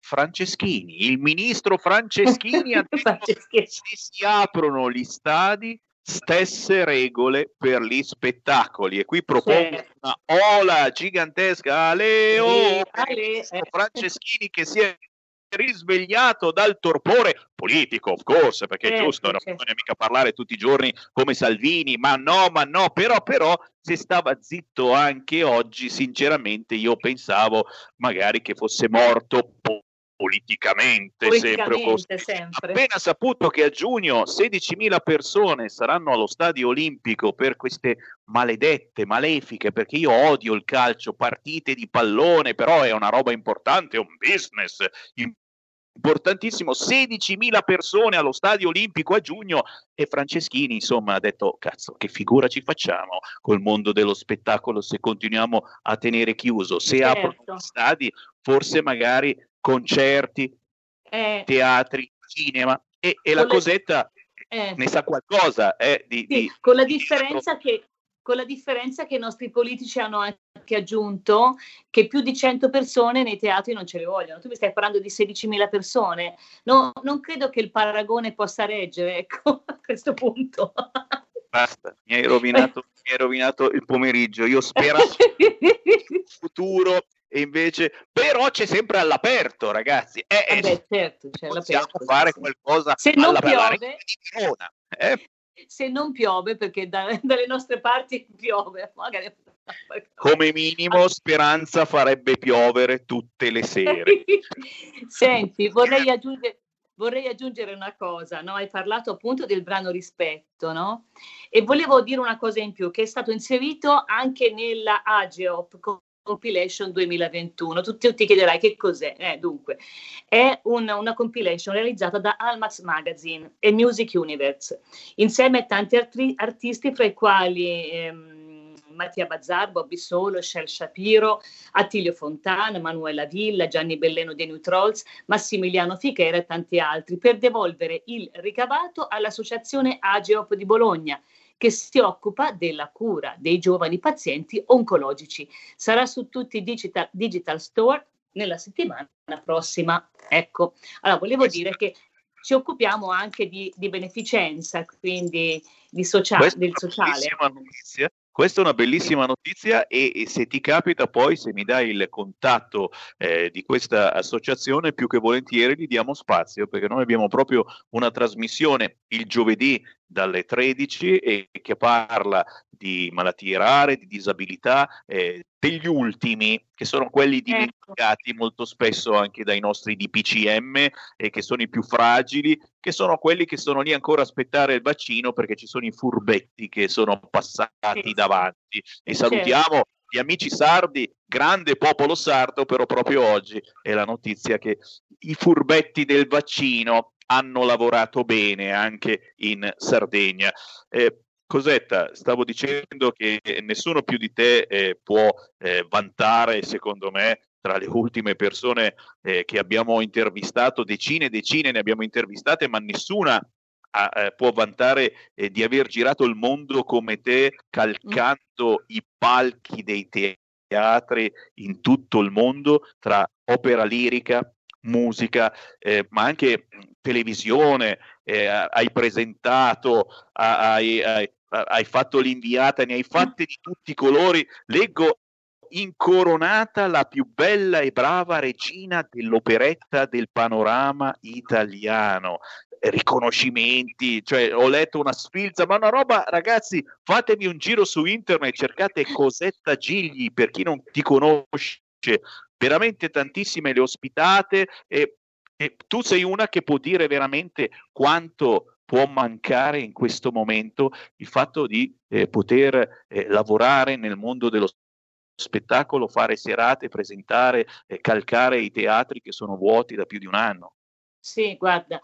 Franceschini, il ministro Franceschini ha (laughs) detto che se si aprono gli stadi stesse regole per gli spettacoli e qui propongo certo. una ola gigantesca ale, oh, ale, eh. Franceschini che si è risvegliato dal torpore politico, of course, perché è giusto, non bisogna mica parlare tutti i giorni come Salvini, ma no, ma no, però, però, se stava zitto anche oggi, sinceramente io pensavo magari che fosse morto politicamente, politicamente sempre, sempre. Appena saputo che a giugno 16.000 persone saranno allo stadio olimpico per queste maledette, malefiche, perché io odio il calcio, partite di pallone, però è una roba importante, è un business importantissimo, 16.000 persone allo stadio olimpico a giugno e Franceschini insomma ha detto cazzo che figura ci facciamo col mondo dello spettacolo se continuiamo a tenere chiuso, se certo. aprono gli stadi forse magari concerti, eh. teatri, cinema e, e la cosetta eh. ne sa qualcosa eh, di, sì, di, con la differenza che con la differenza che i nostri politici hanno anche aggiunto che più di 100 persone nei teatri non ce le vogliono. Tu mi stai parlando di 16.000 persone. No, non credo che il paragone possa reggere, (laughs) ecco, a questo punto. Basta, mi hai rovinato, mi hai rovinato il pomeriggio. Io speravo in (laughs) futuro e invece però c'è sempre all'aperto ragazzi eh, eh beh, certo, c'è possiamo fare sì. qualcosa se non piove eh? se non piove perché da, (laughs) dalle nostre parti piove magari (laughs) come minimo Speranza farebbe piovere tutte le sere (laughs) senti vorrei aggiungere vorrei aggiungere una cosa, no? hai parlato appunto del brano Rispetto, no? E volevo dire una cosa in più, che è stato inserito anche nella AGEOP compilation 2021. Tu, tu ti chiederai che cos'è. Eh, dunque, è un, una compilation realizzata da Almax Magazine e Music Universe, insieme a tanti arti- artisti, fra i quali ehm, Mattia Bazzar, Bobby Solo, Shel Shapiro, Attilio Fontana, Manuela Villa, Gianni Belleno dei New Trolls, Massimiliano Fichera e tanti altri, per devolvere il ricavato all'associazione Ageop di Bologna che si occupa della cura dei giovani pazienti oncologici. Sarà su tutti i digital, digital store nella settimana prossima. Ecco, allora volevo dire che ci occupiamo anche di, di beneficenza, quindi di sociale, del sociale. Questa è una bellissima notizia e, e, se ti capita poi, se mi dai il contatto eh, di questa associazione, più che volentieri gli diamo spazio perché noi abbiamo proprio una trasmissione il giovedì dalle 13 e che parla di malattie rare, di disabilità, eh, degli ultimi, che sono quelli ecco. dimenticati ecco. molto spesso anche dai nostri DPCM e che sono i più fragili, che sono quelli che sono lì ancora a aspettare il vaccino perché ci sono i furbetti che sono passati sì. davanti. E salutiamo gli amici sardi, grande popolo sardo, però proprio oggi è la notizia che i furbetti del vaccino hanno lavorato bene anche in Sardegna. Eh, Cosetta, stavo dicendo che nessuno più di te eh, può eh, vantare, secondo me, tra le ultime persone eh, che abbiamo intervistato, decine e decine ne abbiamo intervistate, ma nessuna ha, eh, può vantare eh, di aver girato il mondo come te, calcando i palchi dei teatri in tutto il mondo, tra opera lirica, musica, eh, ma anche televisione, eh, hai presentato, hai, hai, hai fatto l'inviata, ne hai fatte di tutti i colori. Leggo incoronata la più bella e brava regina dell'operetta del panorama italiano. Riconoscimenti, cioè ho letto una sfilza, ma una roba, ragazzi, fatemi un giro su internet, cercate Cosetta Gigli per chi non ti conosce, veramente tantissime le ospitate e, e tu sei una che può dire veramente quanto può mancare in questo momento il fatto di eh, poter eh, lavorare nel mondo dello spettacolo, fare serate, presentare, eh, calcare i teatri che sono vuoti da più di un anno. Sì, guarda,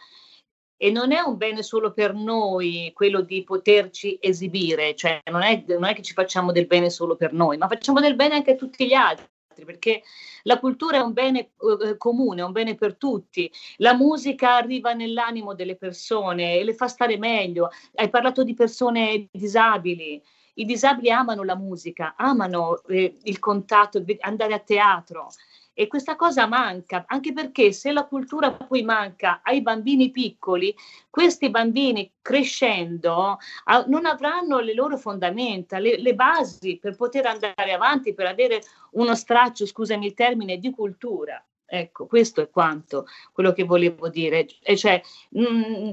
e non è un bene solo per noi quello di poterci esibire, cioè non è, non è che ci facciamo del bene solo per noi, ma facciamo del bene anche a tutti gli altri perché la cultura è un bene eh, comune, è un bene per tutti. La musica arriva nell'animo delle persone e le fa stare meglio. Hai parlato di persone disabili. I disabili amano la musica, amano eh, il contatto, andare a teatro. E questa cosa manca, anche perché se la cultura poi manca ai bambini piccoli, questi bambini crescendo a, non avranno le loro fondamenta, le, le, basi per poter andare avanti, per avere uno straccio, scusami il termine, di cultura. Ecco, questo è quanto, quello che volevo dire. E cioè, mh, mm,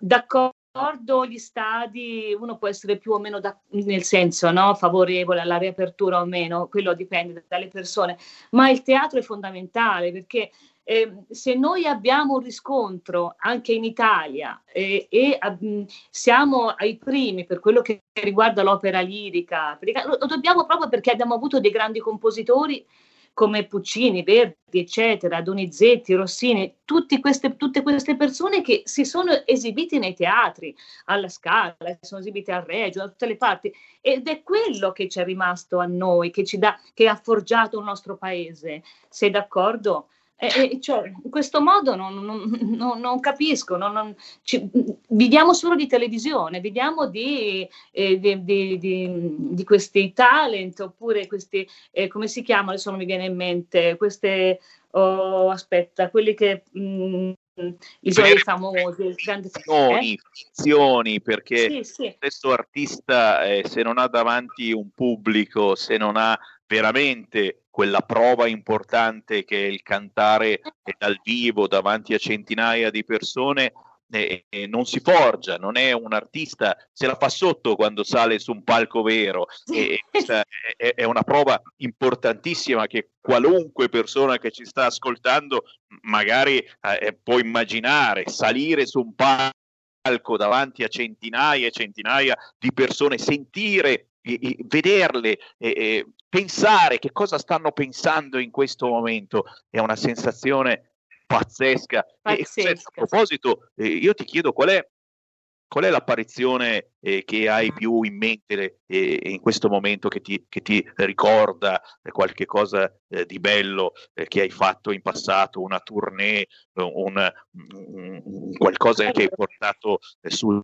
d'accordo ricordo gli stadi, uno può essere più o meno da, nel senso no? favorevole alla riapertura o meno, quello dipende dalle persone, ma il teatro è fondamentale perché eh, se noi abbiamo un riscontro anche in Italia eh, e eh, siamo ai primi per quello che riguarda l'opera lirica, lo, lo dobbiamo proprio perché abbiamo avuto dei grandi compositori come Puccini, Verdi, eccetera, Donizetti, Rossini, queste, tutte queste persone che si sono esibiti nei teatri, alla Scala, si sono esibiti al Reggio, da tutte le parti, ed è quello che ci è rimasto a noi, che, ci dà, che ha forgiato il nostro paese. Sei d'accordo? Eh, cioè, in questo modo non, non, non, non capisco, ci, viviamo solo di televisione, viviamo di, eh, di, di, di, questi talent oppure questi, eh, come si chiamano, adesso non mi viene in mente, queste, oh, aspetta, quelli che... Mh, mm, i suoi famosi, grandi finzioni, eh? finzioni perché sì, sì. stesso artista eh, se non ha davanti un pubblico, se non ha veramente quella prova importante che è il cantare dal vivo davanti a centinaia di persone eh, eh, non si forgia, non è un artista, se la fa sotto quando sale su un palco vero. E questa è, è, una prova importantissima che qualunque persona che ci sta ascoltando magari eh, può immaginare, salire su un palco davanti a centinaia e centinaia di persone, sentire vederle, e, pensare che cosa stanno pensando in questo momento è una sensazione pazzesca. pazzesca. E, a proposito, eh, io ti chiedo qual è, qual è l'apparizione eh, che hai più in mente eh, in questo momento che ti, che ti ricorda qualche cosa eh, di bello eh, che hai fatto in passato, una tournée, un, un, un qualcosa che hai portato eh, sul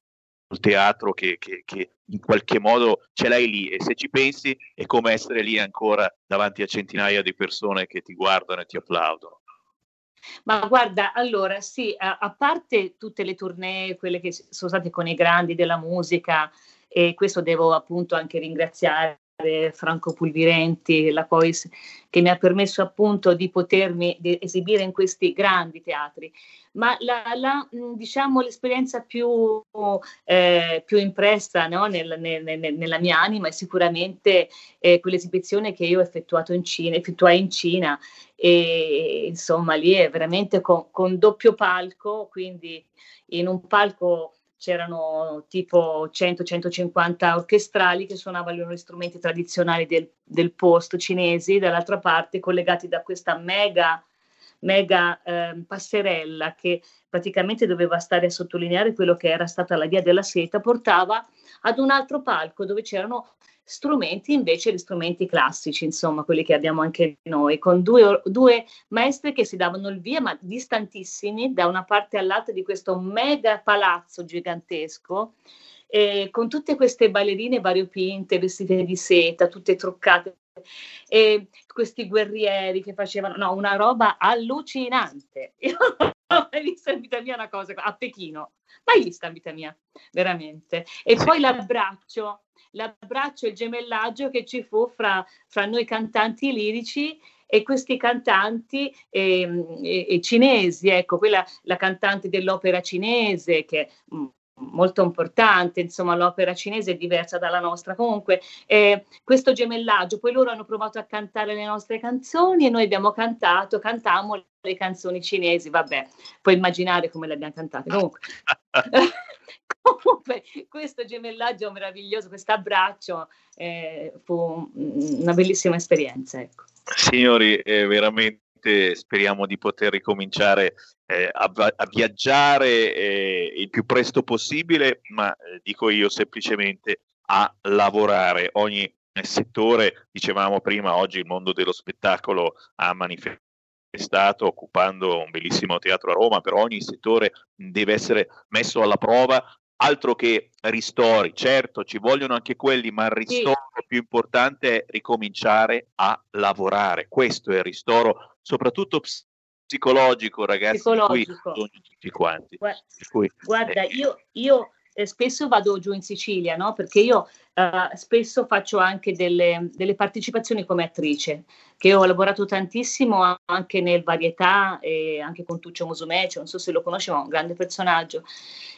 il teatro che, che, che, in qualche modo ce l'hai lì e se ci pensi è come essere lì ancora davanti a centinaia di persone che ti guardano e ti applaudono. Ma guarda, allora sì, a, a parte tutte le tournée, quelle che sono state con i grandi della musica, e questo devo appunto anche ringraziare Franco Pulvirenti, la Cois, che mi ha permesso appunto di potermi esibire in questi grandi teatri. Ma la, la, diciamo, l'esperienza più, eh, più impressa no? nel, nel, nel, nella mia anima è sicuramente eh, quell'esibizione che io ho effettuato in Cina, effettuai in Cina e insomma lì è veramente con, con doppio palco, quindi in un palco c'erano tipo 100-150 orchestrali che suonavano gli strumenti tradizionali del, del posto cinesi, dall'altra parte collegati da questa mega mega eh, passerella che praticamente doveva stare a sottolineare quello che era stata la via della seta, portava ad un altro palco dove c'erano strumenti invece gli strumenti classici, insomma, quelli che abbiamo anche noi, con due, due maestre che si davano il via, ma distantissimi da una parte all'altra di questo mega palazzo gigantesco. Eh, con tutte queste ballerine variopinte, vestite di seta, tutte truccate, e questi guerrieri che facevano no, una roba allucinante. (laughs) Io non mai visto in vita mia una cosa a Pechino, mai vista in vita mia, veramente. E poi l'abbraccio, l'abbraccio e il gemellaggio che ci fu fra, fra noi cantanti lirici e questi cantanti eh, eh, cinesi, ecco, quella la cantante dell'opera cinese che mh, mm, molto importante, insomma l'opera cinese è diversa dalla nostra, comunque eh, questo gemellaggio, poi loro hanno provato a cantare le nostre canzoni e noi abbiamo cantato, cantammo le canzoni cinesi, vabbè, puoi immaginare come le abbiamo cantate, comunque. (laughs) comunque questo gemellaggio meraviglioso, questo abbraccio eh, fu una bellissima esperienza. Ecco. Signori, è veramente speriamo di poter ricominciare eh, a, a, viaggiare eh, il più presto possibile, ma eh, dico io semplicemente a lavorare. Ogni settore, dicevamo prima, oggi il mondo dello spettacolo ha manifestato occupando un bellissimo teatro a Roma, però ogni settore deve essere messo alla prova altro che ristori, certo ci vogliono anche quelli, ma il ristoro sì. più importante è ricominciare a lavorare. Questo è il ristoro, soprattutto psicologico, ragazzi, psicologico. tutti quanti. Guarda, cui, guarda eh, io, io eh, spesso vado giù in Sicilia, no? Perché io eh, spesso faccio anche delle, delle, partecipazioni come attrice, che ho lavorato tantissimo anche nel varietà e anche con Tuccio Musumeci, non so se lo conosci, ma è un grande personaggio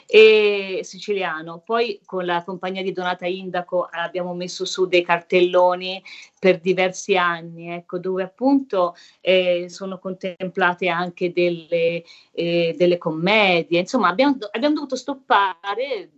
e siciliano. Poi con la compagnia di Donata Indaco abbiamo messo su dei cartelloni per diversi anni, ecco, dove appunto eh, sono contemplate anche delle, eh, delle commedie. Insomma, abbiamo, abbiamo dovuto stoppare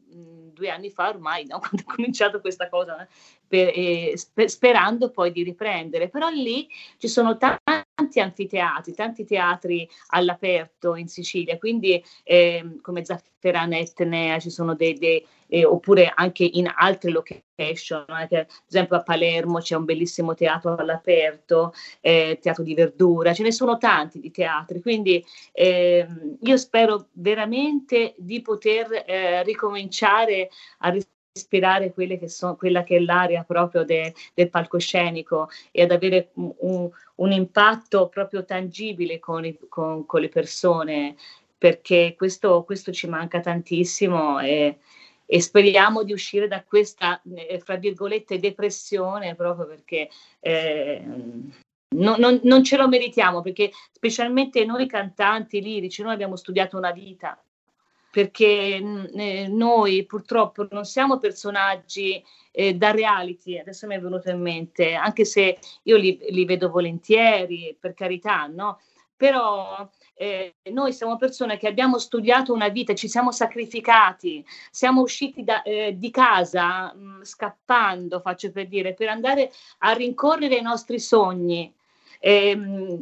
due anni fa ormai, no? (laughs) quando è cominciato questa cosa, per, eh, sper- sperando poi di riprendere. Però lì ci sono tanti anfiteatri, tanti teatri all'aperto in Sicilia, quindi eh, come Zafferana Etnea ci sono dei, dei eh, oppure anche in altre location, anche, ad esempio a Palermo c'è un bellissimo teatro all'aperto, eh, teatro di verdura, ce ne sono tanti di teatri, quindi eh, io spero veramente di poter eh, ricominciare a ispirare che sono, quella che è l'area proprio de, del palcoscenico e ad avere un, un impatto proprio tangibile con, i, con, con le persone perché questo, questo, ci manca tantissimo e, e, speriamo di uscire da questa, eh, fra virgolette, depressione proprio perché eh, no, non, non, ce lo meritiamo, perché specialmente noi cantanti lirici, noi abbiamo studiato una vita perché mm, eh, noi purtroppo non siamo personaggi eh, da reality, adesso mi è venuto in mente, anche se io li, li vedo volentieri, per carità, no? Però eh, noi siamo persone che abbiamo studiato una vita, ci siamo sacrificati, siamo usciti da, eh, di casa mh, mm, scappando, faccio per dire, per andare a rincorrere i nostri sogni. Eh,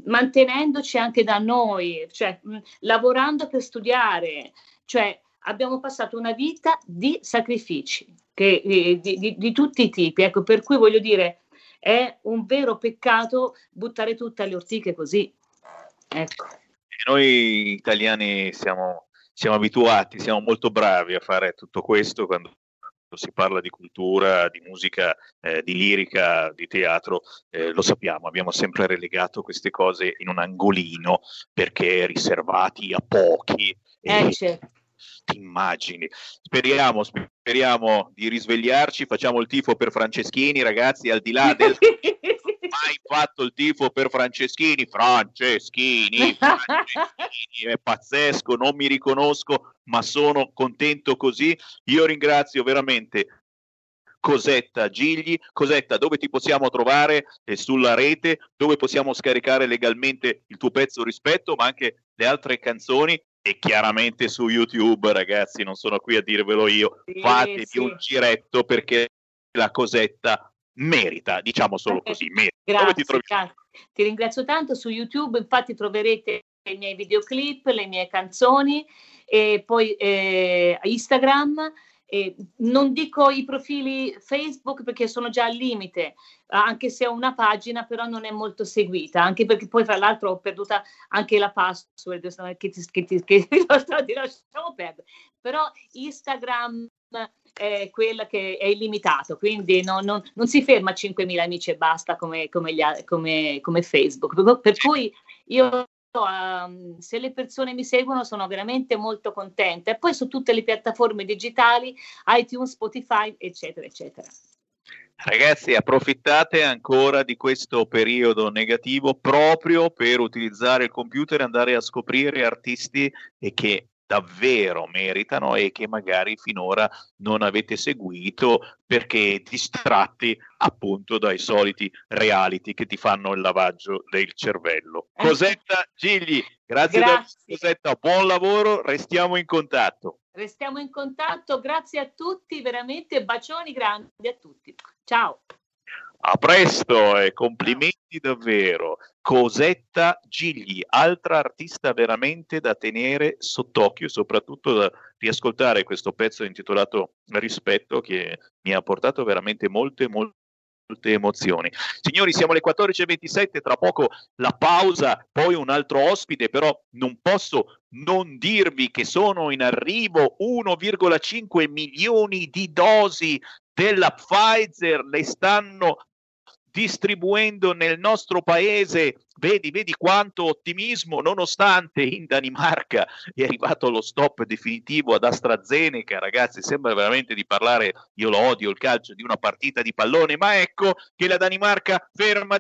mantenendoci anche da noi, cioè mh, lavorando per studiare, cioè abbiamo passato una vita di sacrifici che, eh, di, di, di, tutti i tipi. Ecco, per cui voglio dire, è un vero peccato buttare tutte alle ortiche così. Ecco. Noi italiani siamo, siamo abituati, siamo molto bravi a fare tutto questo quando si parla di cultura, di musica, eh, di lirica, di teatro, eh, lo sappiamo, abbiamo sempre relegato queste cose in un angolino perché riservati a pochi. Eh, certo ti immagini. Speriamo, speriamo di risvegliarci, facciamo il tifo per Franceschini, ragazzi, al di là del... (laughs) mai fatto il tifo per Franceschini, Franceschini, Franceschini, è pazzesco, non mi riconosco, ma sono contento così. Io ringrazio veramente Cosetta Gigli. Cosetta, dove ti possiamo trovare eh, sulla rete, dove possiamo scaricare legalmente il tuo pezzo rispetto, ma anche le altre canzoni e chiaramente su YouTube, ragazzi, non sono qui a dirvelo io, Sì, fatevi sì. un giretto perché la cosetta merita, diciamo solo così, merita. Ti Grazie, grazie. Ti ringrazio tanto. Su YouTube infatti troverete i miei videoclip, le mie canzoni e poi eh, Instagram. E non dico i profili Facebook perché sono già al limite, anche se ho una pagina, però non è molto seguita, anche perché poi tra l'altro ho perduta anche la password che, ti, che, ti, che ti (laughs) lasciamo perdere. Però Instagram è quella che è illimitato, quindi non, non- non si ferma a 5.000 amici e basta come, come gli come- come Facebook. Per, cui io, se le persone mi seguono, sono veramente molto contenta. E poi su tutte le piattaforme digitali, iTunes, Spotify, eccetera, eccetera. Ragazzi, approfittate ancora di questo periodo negativo proprio per utilizzare il computer e andare a scoprire artisti e che davvero meritano e che magari finora non avete seguito perché distratti appunto dai soliti reality che ti fanno il lavaggio del cervello. Cosetta Gigli, grazie, da- Grazie. Cosetta, buon lavoro, restiamo in contatto. Restiamo in contatto, grazie a tutti, veramente bacioni grandi a tutti. Ciao. A presto e complimenti davvero. Cosetta Gigli, altra artista veramente da tenere sott'occhio, soprattutto da riascoltare questo pezzo intitolato Rispetto che mi ha portato veramente molte, molte molte emozioni. Signori, siamo alle 14.27, tra poco la pausa, poi un altro ospite, però non posso non dirvi che sono in arrivo 1,5 milioni di dosi della Pfizer, le stanno distribuendo nel nostro paese. Vedi, vedi quanto ottimismo, nonostante in Danimarca è arrivato lo stop definitivo ad AstraZeneca, ragazzi, sembra veramente di parlare, io lo odio il calcio, di una partita di pallone, ma ecco che la Danimarca ferma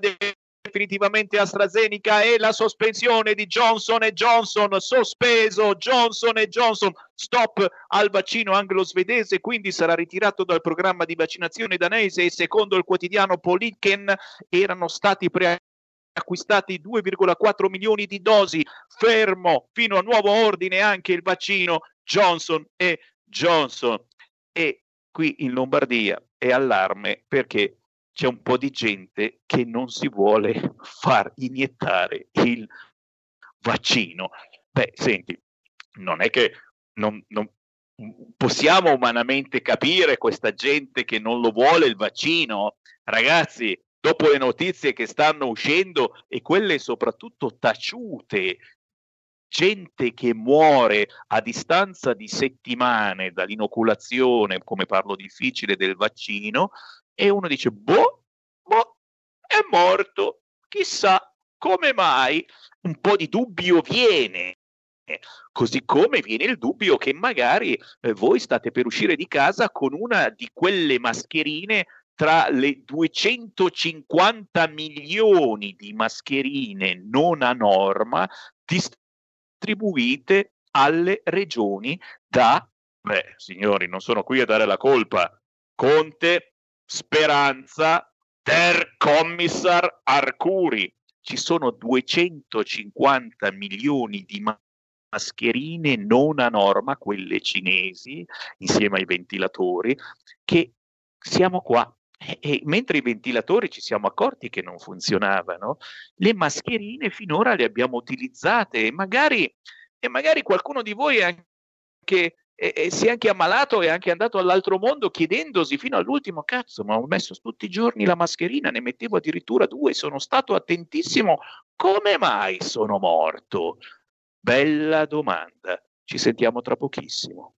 definitivamente AstraZeneca e la sospensione di Johnson Johnson, sospeso Johnson Johnson, stop al vaccino anglo-svedese, quindi sarà ritirato dal programma di vaccinazione danese e secondo il quotidiano Politiken erano stati preacquistati 2,4 milioni di dosi, fermo fino a nuovo ordine anche il vaccino Johnson e Johnson. E qui in Lombardia è allarme perché c'è un po' di gente che non si vuole (laughs) far iniettare il vaccino. Beh, senti, non è che non, non- possiamo umanamente capire questa gente che non lo vuole il vaccino. Ragazzi, dopo le notizie che stanno uscendo e quelle soprattutto taciute, gente che muore a distanza di settimane dall'inoculazione, come parlo difficile del vaccino, e uno dice, boh, boh, è morto, chissà come mai, un po' di dubbio viene. Eh, Così come viene il dubbio che magari eh, voi state per uscire di casa con una di quelle mascherine tra le 250 milioni di mascherine non a norma distribuite alle regioni da, beh, signori, non sono qui a dare la colpa, Conte, Speranza, Der Kommissar Arcuri. Ci sono 250 milioni di ma- mascherine non a norma, quelle cinesi, insieme ai ventilatori, che siamo qua. E, e mentre i ventilatori ci siamo accorti che non funzionavano, le mascherine finora le abbiamo utilizzate e magari, e magari qualcuno di voi è anche, e- e si è anche ammalato e è anche andato all'altro mondo chiedendosi fino all'ultimo cazzo, ma ho messo tutti i giorni la mascherina, ne mettevo addirittura due, sono stato attentissimo, come mai sono morto? Bella domanda, ci sentiamo tra pochissimo.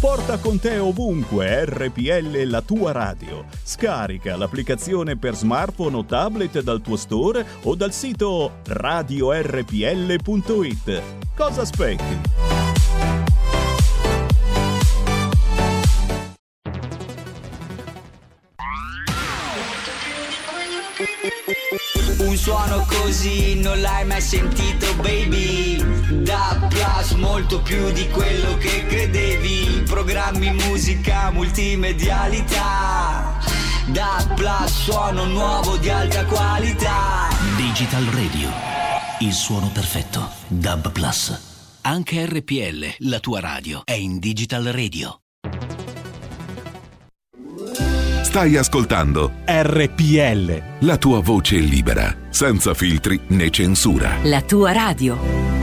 Porta con te ovunque RPL la tua radio. Scarica l'applicazione per smartphone o tablet dal tuo store o dal sito radiorpl.it. Cosa aspetti? Un suono così non l'hai mai sentito, baby molto più di quello che credevi Programmi, musica, multimedialità Da Plus suono nuovo di alta qualità Digital Radio. Il suono perfetto. DAB Plus. Anche RPL, la tua radio, è in Digital Radio. Stai ascoltando RPL. la tua voce libera, senza filtri né censura. La tua radio.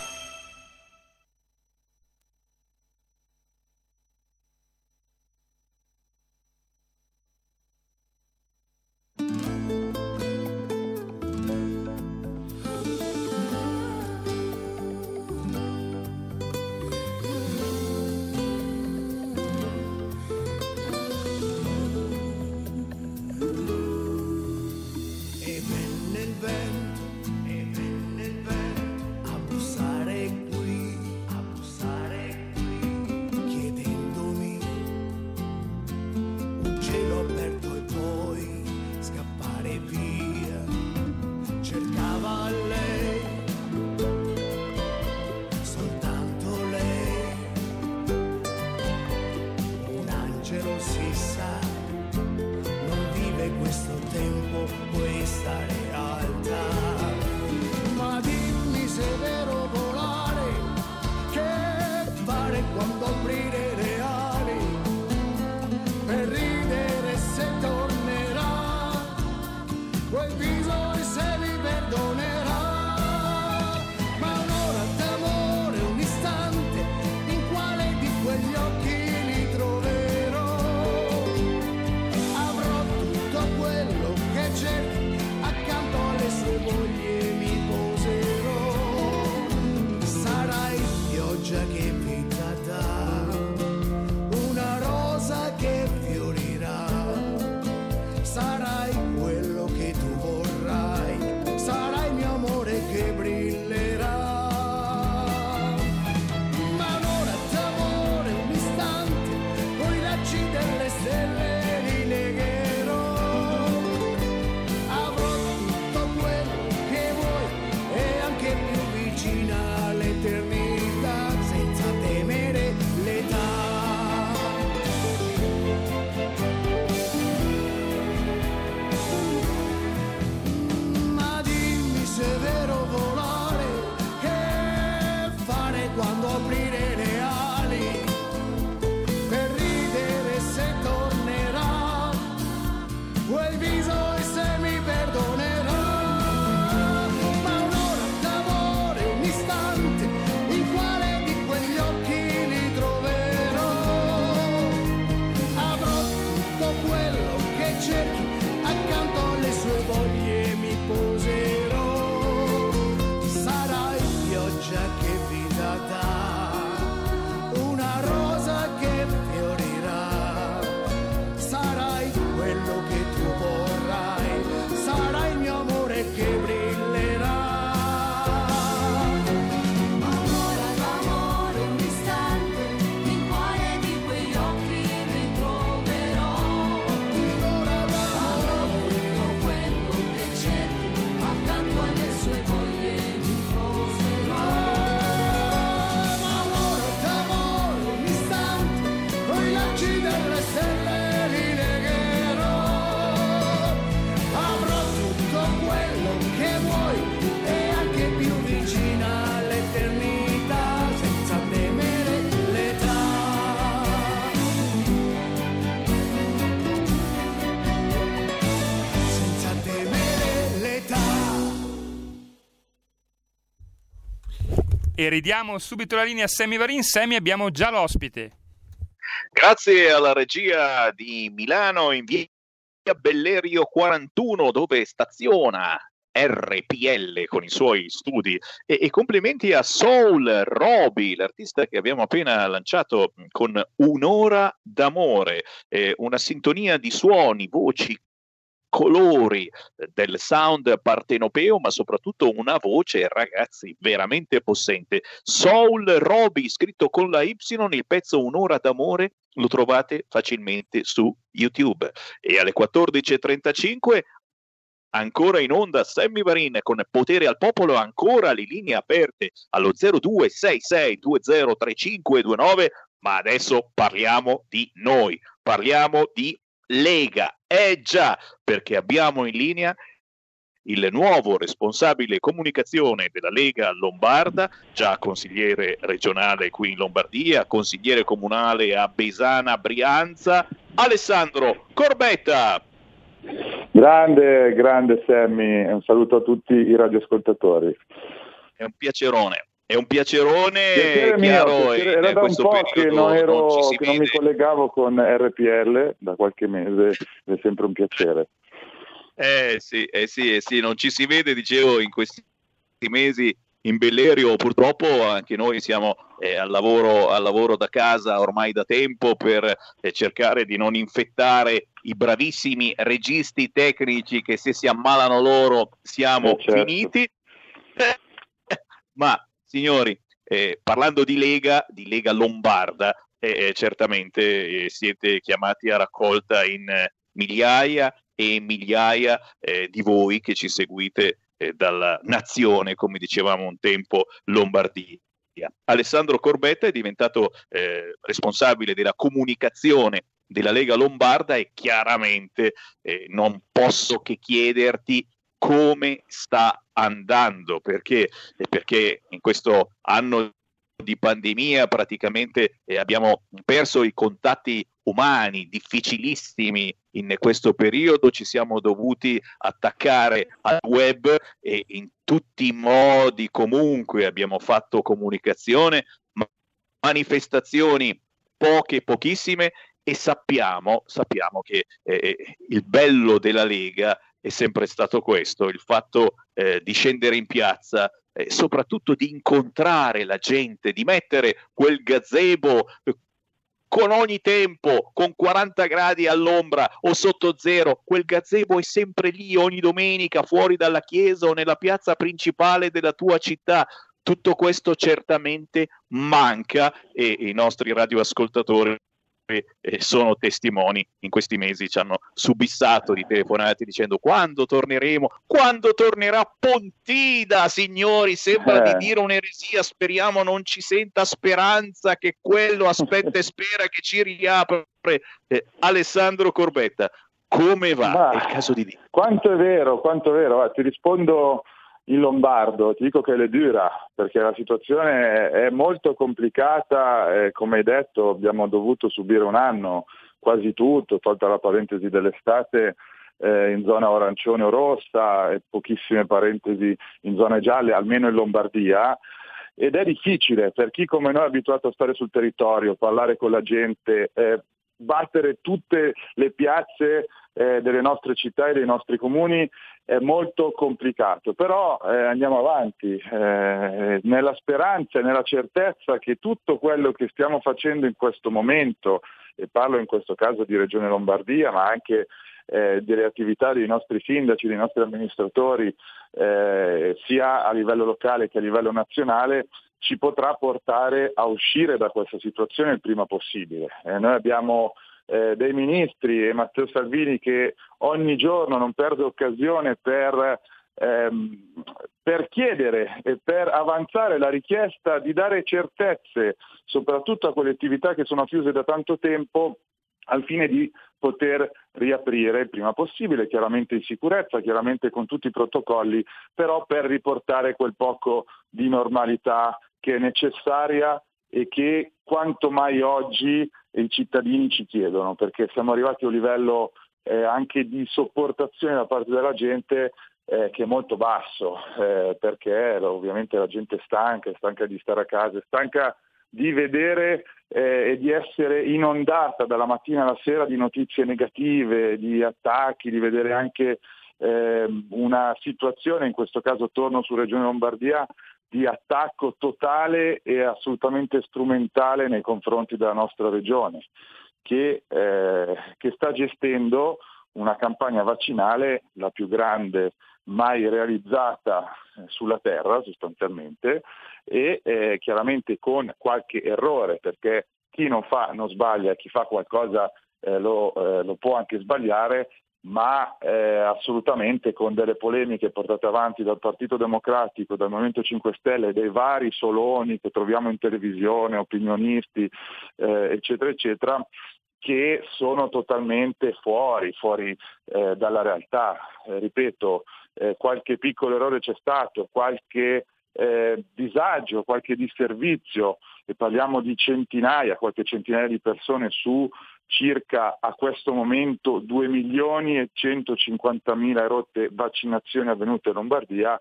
E ridiamo subito la linea a Sammy Varin. Sammy, abbiamo già l'ospite. Grazie alla regia di Milano in via Bellerio 41 dove staziona RPL con i suoi studi e, e complimenti a Soul Roby, l'artista che abbiamo appena lanciato con Un'ora d'amore, eh, una sintonia di suoni, voci, colori eh, del sound partenopeo, ma soprattutto una voce, ragazzi, veramente possente. Soul Roby, scritto con la Y, il pezzo Un'ora d'amore, lo trovate facilmente su YouTube. E alle 14.35 ancora in onda Sammy Varin con potere al popolo, ancora le linee aperte allo 0266203529, ma adesso parliamo di noi, parliamo di Lega. Eh già, perché abbiamo in linea il nuovo responsabile comunicazione della Lega Lombarda, già consigliere regionale qui in Lombardia, consigliere comunale a Besana Brianza, Alessandro Corbetta. Grande, grande Sammy, un saluto a tutti i radioascoltatori. È un piacerone. È un piacerone Piacere mio, chiaro piacere. in Era da un po' che non, ero, non che non mi collegavo con RPL da qualche mese, è sempre un piacere. Eh sì, eh sì, eh sì, non ci si vede, dicevo, in questi mesi in Bellerio. Purtroppo anche noi siamo eh, al, lavoro, al lavoro da casa ormai da tempo per eh, cercare di non infettare i bravissimi registi tecnici che se si ammalano loro siamo Eh, certo. finiti. (laughs) Ma signori, eh, parlando di Lega, di Lega Lombarda, eh, eh, certamente eh, siete chiamati a raccolta in eh, migliaia e migliaia di voi che ci seguite dalla nazione, come dicevamo un tempo, Lombardia. Alessandro Corbetta è diventato eh, responsabile della comunicazione della Lega Lombarda e chiaramente eh, non posso che chiederti come sta andando, perché, eh, perché in questo anno di pandemia praticamente eh, abbiamo perso i contatti umani difficilissimi in questo periodo, ci siamo dovuti attaccare al web e in tutti i modi comunque abbiamo fatto comunicazione, ma- manifestazioni poche, pochissime e sappiamo, sappiamo che eh, il bello della Lega è sempre stato questo, il fatto eh, di scendere in piazza, eh, soprattutto di incontrare la gente, di mettere quel gazebo eh, con ogni tempo, con 40 gradi all'ombra o sotto zero, quel gazebo è sempre lì ogni domenica fuori dalla chiesa o nella piazza principale della tua città. Tutto questo certamente manca e i nostri radioascoltatori eh, sono testimoni. In questi mesi ci hanno subissato di telefonate dicendo quando torneremo? Quando tornerà Pontida signori? Sembra Eh. di dire un'eresia. Speriamo non ci senta speranza che quello aspetta e spera che ci riapre. Eh, Alessandro Corbetta come va? Ma- è il caso di dire. Quanto è vero, quanto è vero. Guarda, ti rispondo in lombardo, ti dico che le dura, perché la situazione è molto complicata, e come hai detto abbiamo dovuto subire un anno quasi tutto, tolta la parentesi dell'estate, eh, in zona arancione o rossa e pochissime parentesi in zone gialle, almeno in Lombardia. Ed è difficile per chi come noi è abituato a stare sul territorio, parlare con la gente, eh, battere tutte le piazze eh, delle nostre città e dei nostri comuni è molto complicato, però eh, andiamo avanti eh, nella speranza e nella certezza che tutto quello che stiamo facendo in questo momento, e parlo in questo caso di Regione Lombardia, ma anche eh, delle attività dei nostri sindaci, dei nostri amministratori, eh, sia a livello locale che a livello nazionale, ci potrà portare a uscire da questa situazione il prima possibile. Eh, noi abbiamo eh, dei ministri e Matteo Salvini che ogni giorno non perde occasione per, ehm, per chiedere e per avanzare la richiesta di dare certezze soprattutto a quelle attività che sono chiuse da tanto tempo al fine di poter riaprire il prima possibile, chiaramente in sicurezza, chiaramente con tutti i protocolli, però per riportare quel poco di normalità che è necessaria e che quanto mai oggi i cittadini ci chiedono, perché siamo arrivati a un livello eh, anche di sopportazione da parte della gente eh, che è molto basso, eh, perché ovviamente la gente è stanca, è stanca di stare a casa, è stanca di vedere eh, e di essere inondata dalla mattina alla sera di notizie negative, di attacchi, di vedere anche eh, una situazione, in questo caso torno su Regione Lombardia, di attacco totale e assolutamente strumentale nei confronti della nostra regione, che, eh, che sta gestendo una campagna vaccinale la più grande mai realizzata eh, sulla terra sostanzialmente e eh, chiaramente con qualche errore perché chi non fa non sbaglia, chi fa qualcosa eh, lo, eh, lo può anche sbagliare, ma eh, assolutamente con delle polemiche portate avanti dal Partito Democratico, dal Movimento 5 Stelle dei vari soloni che troviamo in televisione, opinionisti, eh, eccetera, eccetera, che sono totalmente fuori, fuori eh, dalla realtà. Eh, ripeto, eh, qualche piccolo errore c'è stato, qualche eh, disagio, qualche disservizio, e parliamo di centinaia, qualche centinaia di persone su circa a questo momento 2 milioni e 150 mila rotte vaccinazioni avvenute in Lombardia,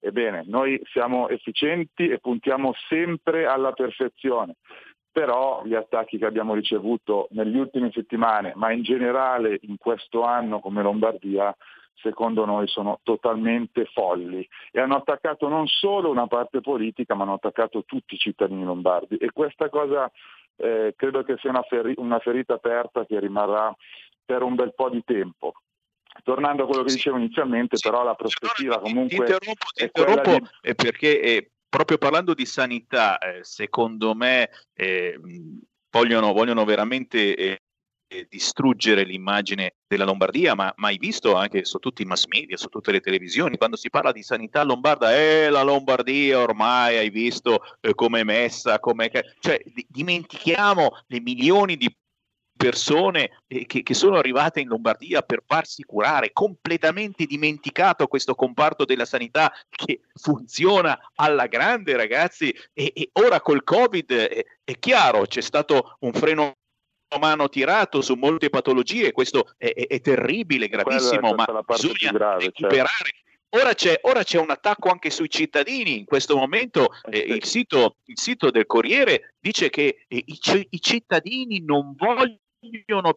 ebbene noi siamo efficienti e puntiamo sempre alla perfezione però gli attacchi che abbiamo ricevuto negli ultime settimane, ma in generale in questo anno come Lombardia, secondo noi sono totalmente folli. E hanno attaccato non solo una parte politica, ma hanno attaccato tutti i cittadini lombardi. E questa cosa eh, credo che sia una, feri- una ferita aperta che rimarrà per un bel po' di tempo. Tornando a quello che dicevo inizialmente, però la prospettiva comunque Ti interrompo, ti interrompo di- eh, perché eh, proprio parlando di sanità, eh, secondo me eh, vogliono, vogliono veramente eh, distruggere l'immagine della Lombardia, ma mai visto anche su tutti i mass media, su tutte le televisioni, quando si parla di sanità lombarda, eh, la Lombardia ormai hai visto eh, come è messa, come cioè di- dimentichiamo le milioni di persone eh, che, che sono arrivate in Lombardia per farsi curare, completamente dimenticato questo comparto della sanità che funziona alla grande ragazzi. E, e ora col Covid eh, è chiaro, c'è stato un freno mano tirato su molte patologie, questo è, è- è terribile, gravissimo, ma bisogna grave, certo. recuperare. Ora c'è, ora c'è un attacco anche sui cittadini. In questo momento eh, il, sito, il sito del Corriere dice che eh, i, i cittadini non vogliono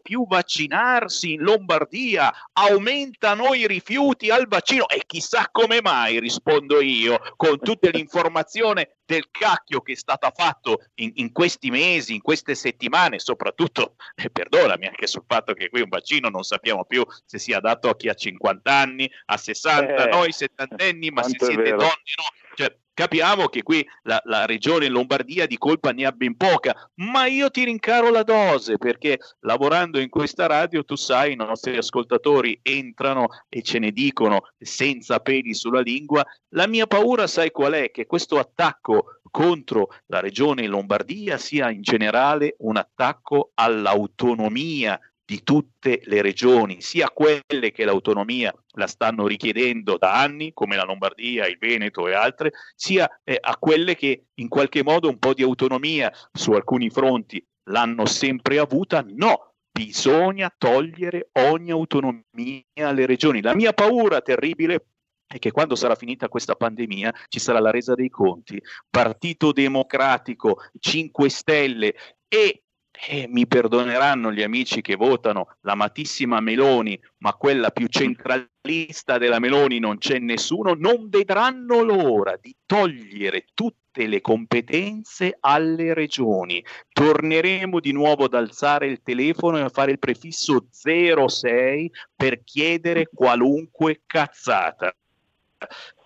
più vaccinarsi in Lombardia, aumentano i rifiuti al vaccino e chissà come mai, rispondo io, con tutta l'informazione del cacchio che è stata fatto in, in questi mesi, in queste settimane, soprattutto, eh, perdonami, anche sul fatto che qui un vaccino non sappiamo più se sia adatto a chi ha 50 anni, a 60, Eh, noi settantenni, ma se siete donne, no. Cioè, capiamo che qui la, la regione Lombardia di colpa ne ha ben poca, ma io ti rincaro la dose perché lavorando in questa radio, tu sai, i nostri ascoltatori entrano e ce ne dicono senza peli sulla lingua. La mia paura, sai qual è? Che questo attacco contro la regione Lombardia sia in generale un attacco all'autonomia di tutte le regioni, sia quelle che l'autonomia la stanno richiedendo da anni, come la Lombardia, il Veneto e altre, sia eh, a quelle che in qualche modo un po' di autonomia su alcuni fronti l'hanno sempre avuta. No, bisogna togliere ogni autonomia alle regioni. La mia paura terribile è che quando sarà finita questa pandemia ci sarà la resa dei conti, Partito Democratico, 5 Stelle e eh, mi perdoneranno gli amici che votano l'amatissima Meloni, ma quella più centralista della Meloni non c'è nessuno, non vedranno l'ora di togliere tutte le competenze alle regioni. Torneremo di nuovo ad alzare il telefono e a fare il prefisso 06 per chiedere qualunque cazzata.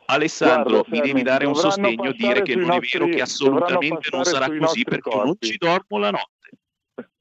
Alessandro, Guarda, mi devi dare un sostegno, dire che non è vero, che assolutamente non sarà così perché non ci dormo la notte.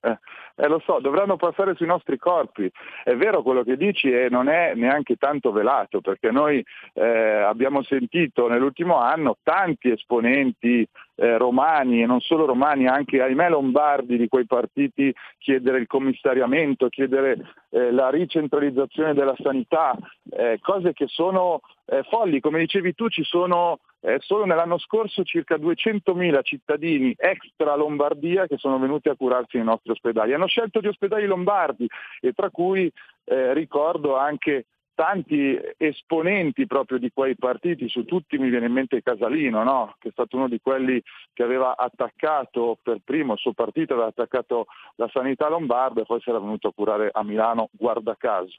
Eh, eh, lo so, dovranno passare sui nostri corpi. È vero quello che dici e non è neanche tanto velato, perché noi eh, abbiamo sentito nell'ultimo anno tanti esponenti eh, romani e non solo romani, anche ahimè lombardi di quei partiti chiedere il commissariamento, chiedere eh, la ricentralizzazione della sanità, eh, cose che sono eh, folli. Come dicevi tu, ci sono eh, solo nell'anno scorso circa 200.000 cittadini extra Lombardia che sono venuti a curarsi nei nostri ospedali. Hanno scelto gli ospedali lombardi e tra cui eh, ricordo anche tanti esponenti proprio di quei partiti, su tutti mi viene in mente Casalino, no? che è stato uno di quelli che aveva attaccato per primo il suo partito, aveva attaccato la sanità lombarda e poi si era venuto a curare a Milano, guarda caso.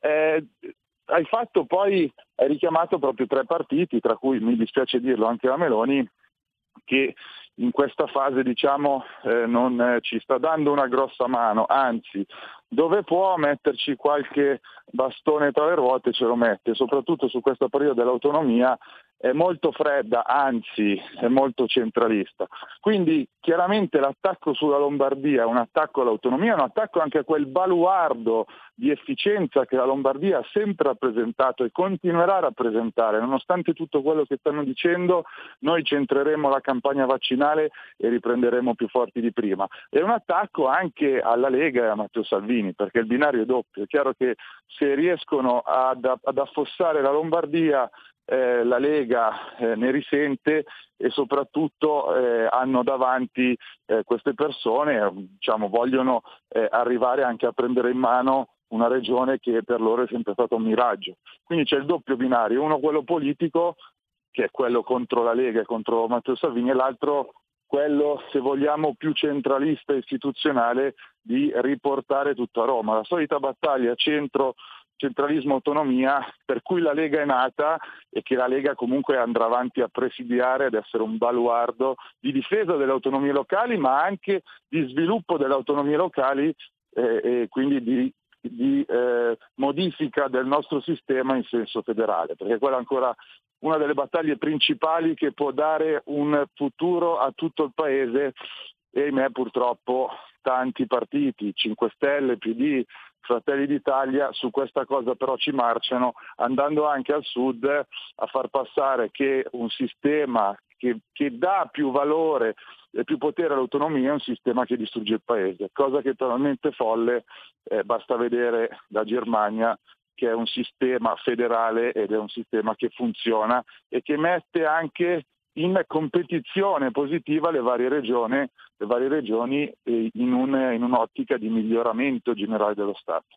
Eh, hai fatto poi, hai richiamato proprio tre partiti, tra cui mi dispiace dirlo anche la Meloni, che in questa fase diciamo, eh, non eh, ci sta dando una grossa mano, anzi dove può metterci qualche bastone tra le ruote ce lo mette, soprattutto su questo periodo dell'autonomia è molto fredda, anzi è molto centralista. Quindi chiaramente l'attacco sulla Lombardia è un attacco all'autonomia, è un attacco anche a quel baluardo di efficienza che la Lombardia ha sempre rappresentato e continuerà a rappresentare. Nonostante tutto quello che stanno dicendo, noi centreremo la campagna vaccinale e riprenderemo più forti di prima. È un attacco anche alla Lega e a Matteo Salvini, perché il binario è doppio. È chiaro che se riescono ad, affossare la Lombardia eh, la Lega eh, ne risente e soprattutto eh, hanno davanti eh, queste persone, diciamo, vogliono eh, arrivare anche a prendere in mano una regione che per loro è sempre stato un miraggio. Quindi c'è il doppio binario, uno quello politico, che è quello contro la Lega e contro Matteo Salvini, e l'altro quello, se vogliamo, più centralista istituzionale di riportare tutto a Roma. La solita battaglia centro centralismo autonomia per cui la Lega è nata e che la Lega comunque andrà avanti a presidiare ad essere un baluardo di difesa delle autonomie locali ma anche di sviluppo delle autonomie locali eh, e quindi di, di eh, modifica del nostro sistema in senso federale perché quella è ancora una delle battaglie principali che può dare un futuro a tutto il paese e ahimè purtroppo tanti partiti, 5 Stelle, PD, Fratelli d'Italia su questa cosa però ci marciano, andando anche al sud a far passare che un sistema che, che dà più valore e più potere all'autonomia è un sistema che distrugge il paese, cosa che è totalmente folle, eh, basta vedere la Germania che è un sistema federale ed è un sistema che funziona e che mette anche in competizione positiva le varie regioni, le varie regioni eh, in, un, in, un'ottica di miglioramento generale dello Stato.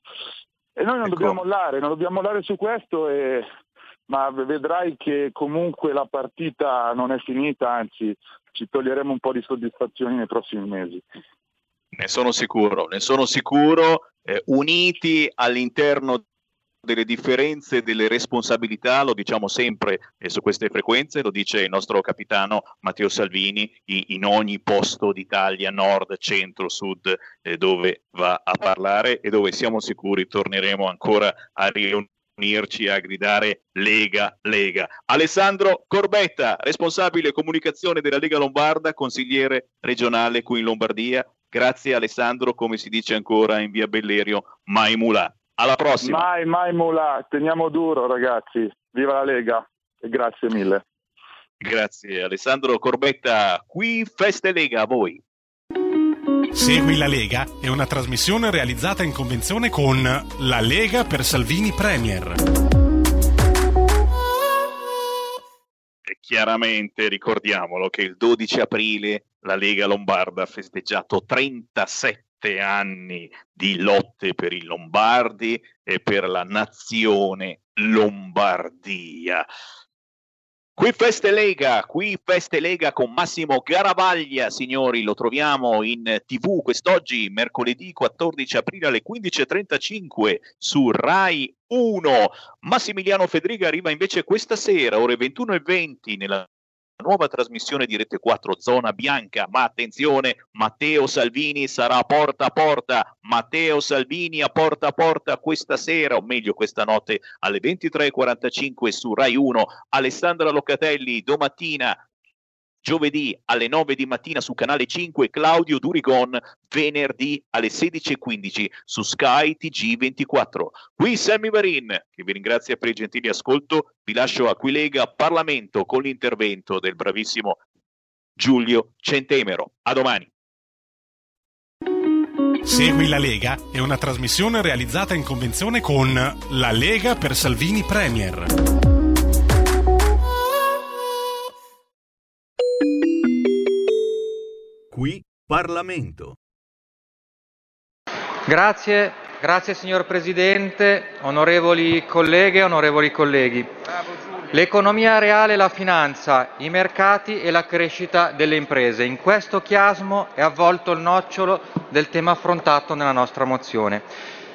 E noi non ecco. dobbiamo mollare, non dobbiamo mollare su questo, e, ma vedrai che comunque la partita non è finita, anzi ci toglieremo un po' di soddisfazioni nei prossimi mesi. Ne sono sicuro, ne sono sicuro, eh, uniti all'interno delle differenze, delle responsabilità, lo diciamo sempre su queste frequenze, lo dice il nostro capitano Matteo Salvini in, in ogni posto d'Italia, nord, centro, sud, eh, dove va a parlare e dove siamo sicuri torneremo ancora a riunirci a gridare Lega, Lega. Alessandro Corbetta, responsabile comunicazione della Lega Lombarda, consigliere regionale qui in Lombardia. Grazie Alessandro, come si dice ancora in via Bellerio, mai mulà. Alla prossima. Mai, mai mulà. Teniamo duro, ragazzi. Viva la Lega e grazie mille. Grazie Alessandro Corbetta. Qui Feste Lega a voi. Segui la Lega è una trasmissione realizzata in convenzione con La Lega per Salvini Premier. E chiaramente ricordiamolo che il 12 aprile la Lega Lombarda ha festeggiato 37 anni di lotte per i Lombardi e per la nazione Lombardia. Qui Feste Lega, qui Feste Lega con Massimo Garavaglia, signori, lo troviamo in tv quest'oggi, mercoledì 14 aprile alle 15.35 su Rai 1. Massimiliano Federiga arriva invece questa sera, ore 21.20, nella nuova trasmissione di Rete 4 Zona Bianca, ma attenzione, Matteo Salvini sarà porta a porta, Matteo Salvini a porta a porta questa sera, o meglio questa notte alle 23.45 su Rai 1, Alessandra Locatelli domattina giovedì alle 9 di mattina su canale 5 Claudio Durigon venerdì alle 16.15 su Sky TG24 qui Sammy Varin che vi ringrazia per il gentile ascolto. Vi lascio a Quilega Parlamento con l'intervento del bravissimo Giulio Centemero. A domani. Segui la Lega è una trasmissione realizzata in convenzione con La Lega per Salvini Premier. Qui Parlamento. Grazie, grazie signor Presidente, onorevoli colleghe e onorevoli colleghi. L'economia reale e la finanza, i mercati e la crescita delle imprese. In questo chiasmo è avvolto il nocciolo del tema affrontato nella nostra mozione.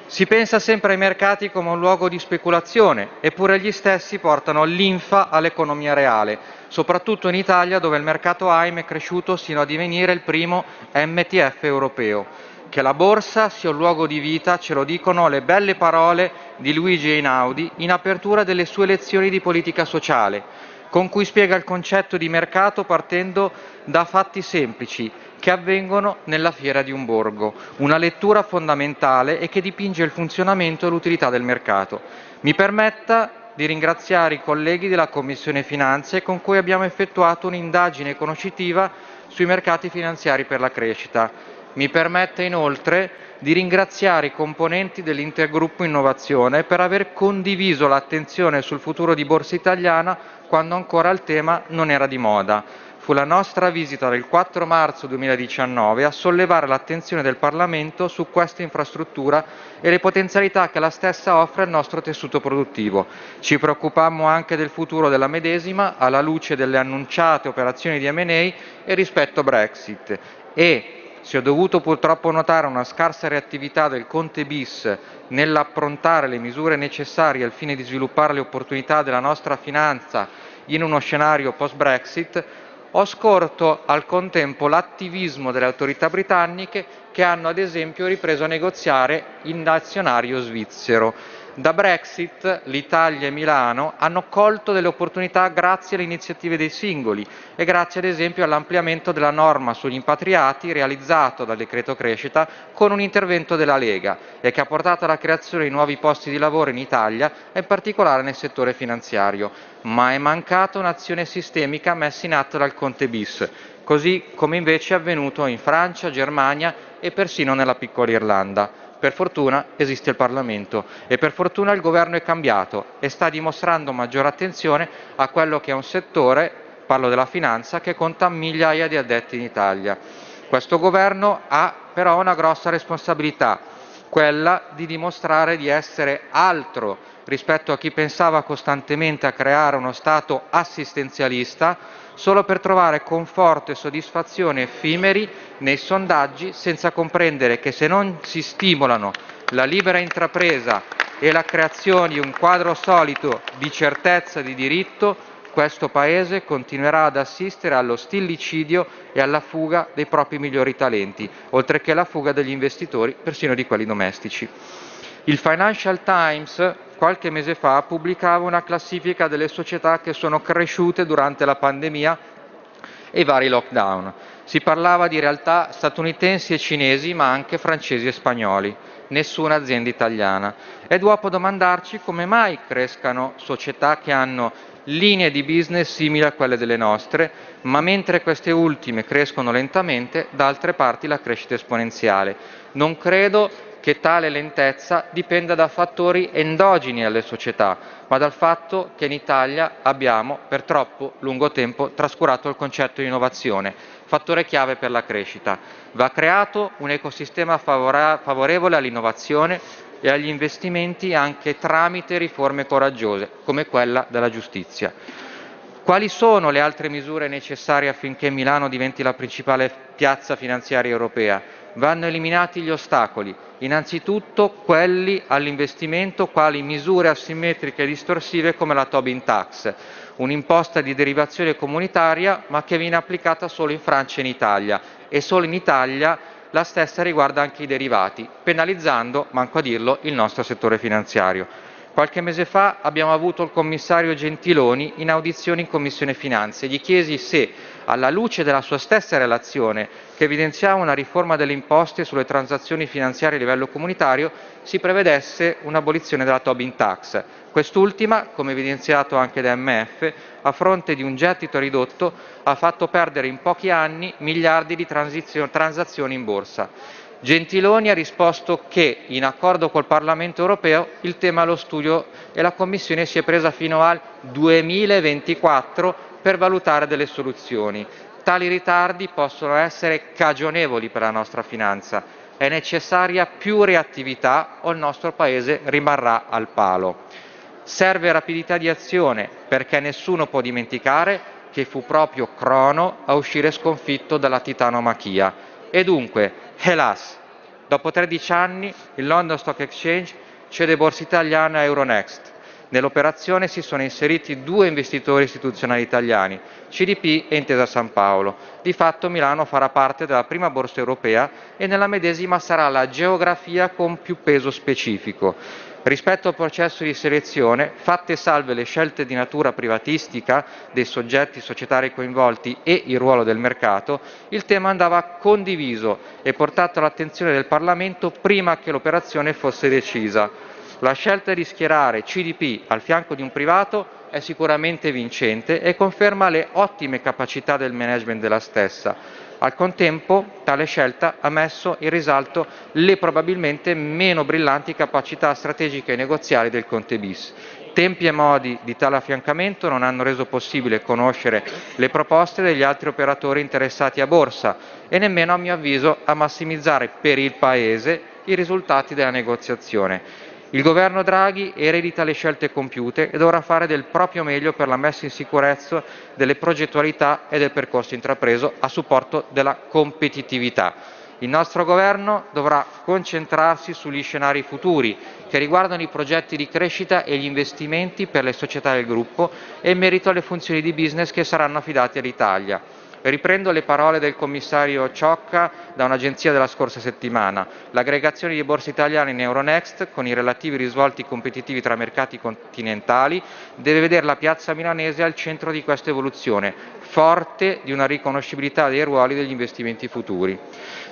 Si pensa sempre ai mercati come un luogo di speculazione, eppure gli stessi portano linfa all'economia reale, soprattutto in Italia dove il mercato AIM è cresciuto sino a divenire il primo MTF europeo. Che la borsa sia un luogo di vita ce lo dicono le belle parole di Luigi Einaudi in apertura delle sue lezioni di politica sociale, con cui spiega il concetto di mercato partendo da fatti semplici che avvengono nella fiera di un borgo, una lettura fondamentale e che dipinge il funzionamento e l'utilità del mercato. Mi permetta di ringraziare i colleghi della Commissione Finanze con cui abbiamo effettuato un'indagine conoscitiva sui mercati finanziari per la crescita. Mi permette inoltre di ringraziare i componenti dell'intergruppo innovazione per aver condiviso l'attenzione sul futuro di Borsa Italiana quando ancora il tema non era di moda. Fu la nostra visita del 4 marzo 2019 a sollevare l'attenzione del Parlamento su questa infrastruttura e le potenzialità che la stessa offre al nostro tessuto produttivo. Ci preoccupammo anche del futuro della medesima alla luce delle annunciate operazioni di M&A e rispetto Brexit e si è dovuto purtroppo notare una scarsa reattività del Conte bis nell'approntare le misure necessarie al fine di sviluppare le opportunità della nostra finanza in uno scenario post-Brexit, ho scorto al contempo l'attivismo delle autorità britanniche che hanno ad esempio ripreso a negoziare in azionario svizzero. Da Brexit l'Italia e Milano hanno colto delle opportunità grazie alle iniziative dei singoli e grazie ad esempio all'ampliamento della norma sugli impatriati realizzato dal decreto crescita con un intervento della Lega e che ha portato alla creazione di nuovi posti di lavoro in Italia e in particolare nel settore finanziario. Ma è mancata un'azione sistemica messa in atto dal Conte bis, così come invece è avvenuto in Francia, Germania e persino nella piccola Irlanda. Per fortuna esiste il Parlamento e per fortuna il governo è cambiato e sta dimostrando maggiore attenzione a quello che è un settore, parlo della finanza, che conta migliaia di addetti in Italia. Questo governo ha però una grossa responsabilità, quella di dimostrare di essere altro rispetto a chi pensava costantemente a creare uno Stato assistenzialista solo per trovare conforto e soddisfazione effimeri nei sondaggi senza comprendere che se non si stimolano la libera intrapresa e la creazione di un quadro solido di certezza di diritto, questo Paese continuerà ad assistere allo stillicidio e alla fuga dei propri migliori talenti, oltre che alla fuga degli investitori, persino di quelli domestici. Il Financial Times qualche mese fa pubblicava una classifica delle società che sono cresciute durante la pandemia e i vari lockdown. Si parlava di realtà statunitensi e cinesi, ma anche francesi e spagnoli. Nessuna azienda italiana. Ed dopo domandarci come mai crescano società che hanno linee di business simili a quelle delle nostre, ma mentre queste ultime crescono lentamente, da altre parti la crescita è esponenziale. Non credo che tale lentezza dipenda da fattori endogeni alle società, ma dal fatto che in Italia abbiamo per troppo lungo tempo trascurato il concetto di innovazione, fattore chiave per la crescita. Va creato un ecosistema favorevole all'innovazione e agli investimenti anche tramite riforme coraggiose, come quella della giustizia. Quali sono le altre misure necessarie affinché Milano diventi la principale piazza finanziaria europea? Vanno eliminati gli ostacoli, innanzitutto quelli all'investimento quali misure asimmetriche e distorsive come la Tobin Tax, un'imposta di derivazione comunitaria ma che viene applicata solo in Francia e in Italia e solo in Italia la stessa riguarda anche i derivati, penalizzando, manco a dirlo, il nostro settore finanziario. Qualche mese fa abbiamo avuto il commissario Gentiloni in audizione in Commissione Finanze. Gli chiesi se, alla luce della sua stessa relazione, che evidenziava una riforma delle imposte sulle transazioni finanziarie a livello comunitario, si prevedesse un'abolizione della Tobin Tax. Quest'ultima, come evidenziato anche da MF, a fronte di un gettito ridotto, ha fatto perdere in pochi anni miliardi di transazioni in borsa. Gentiloni ha risposto che, in accordo col Parlamento europeo, il tema è allo studio e la Commissione si è presa fino al 2024 per valutare delle soluzioni. Tali ritardi possono essere cagionevoli per la nostra finanza. È necessaria più reattività o il nostro Paese rimarrà al palo. Serve rapidità di azione perché nessuno può dimenticare che fu proprio Crono a uscire sconfitto dalla titanomachia. E dunque, hélas, Dopo 13 anni il London Stock Exchange cede Borsa Italiana a Euronext. Nell'operazione si sono inseriti due investitori istituzionali italiani, CDP e Intesa San Paolo. Di fatto Milano farà parte della prima borsa europea e nella medesima sarà la geografia con più peso specifico. Rispetto al processo di selezione, fatte salve le scelte di natura privatistica dei soggetti societari coinvolti e il ruolo del mercato, il tema andava condiviso e portato all'attenzione del Parlamento prima che l'operazione fosse decisa. La scelta di schierare CDP al fianco di un privato è sicuramente vincente e conferma le ottime capacità del management della stessa. Al contempo, tale scelta ha messo in risalto le probabilmente meno brillanti capacità strategiche e negoziali del Conte bis. Tempi e modi di tale affiancamento non hanno reso possibile conoscere le proposte degli altri operatori interessati a borsa e nemmeno, a mio avviso, a massimizzare per il Paese i risultati della negoziazione. Il governo Draghi eredita le scelte compiute e dovrà fare del proprio meglio per la messa in sicurezza delle progettualità e del percorso intrapreso a supporto della competitività. Il nostro governo dovrà concentrarsi sugli scenari futuri che riguardano i progetti di crescita e gli investimenti per le società del gruppo e in merito alle funzioni di business che saranno affidate all'Italia. Riprendo le parole del commissario Ciocca da un'agenzia della scorsa settimana. L'aggregazione di borse italiane in Euronext, con i relativi risvolti competitivi tra mercati continentali, deve vedere la piazza milanese al centro di questa evoluzione, forte di una riconoscibilità dei ruoli degli investimenti futuri.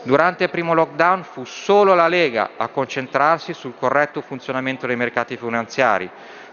Durante il primo lockdown fu solo la Lega a concentrarsi sul corretto funzionamento dei mercati finanziari.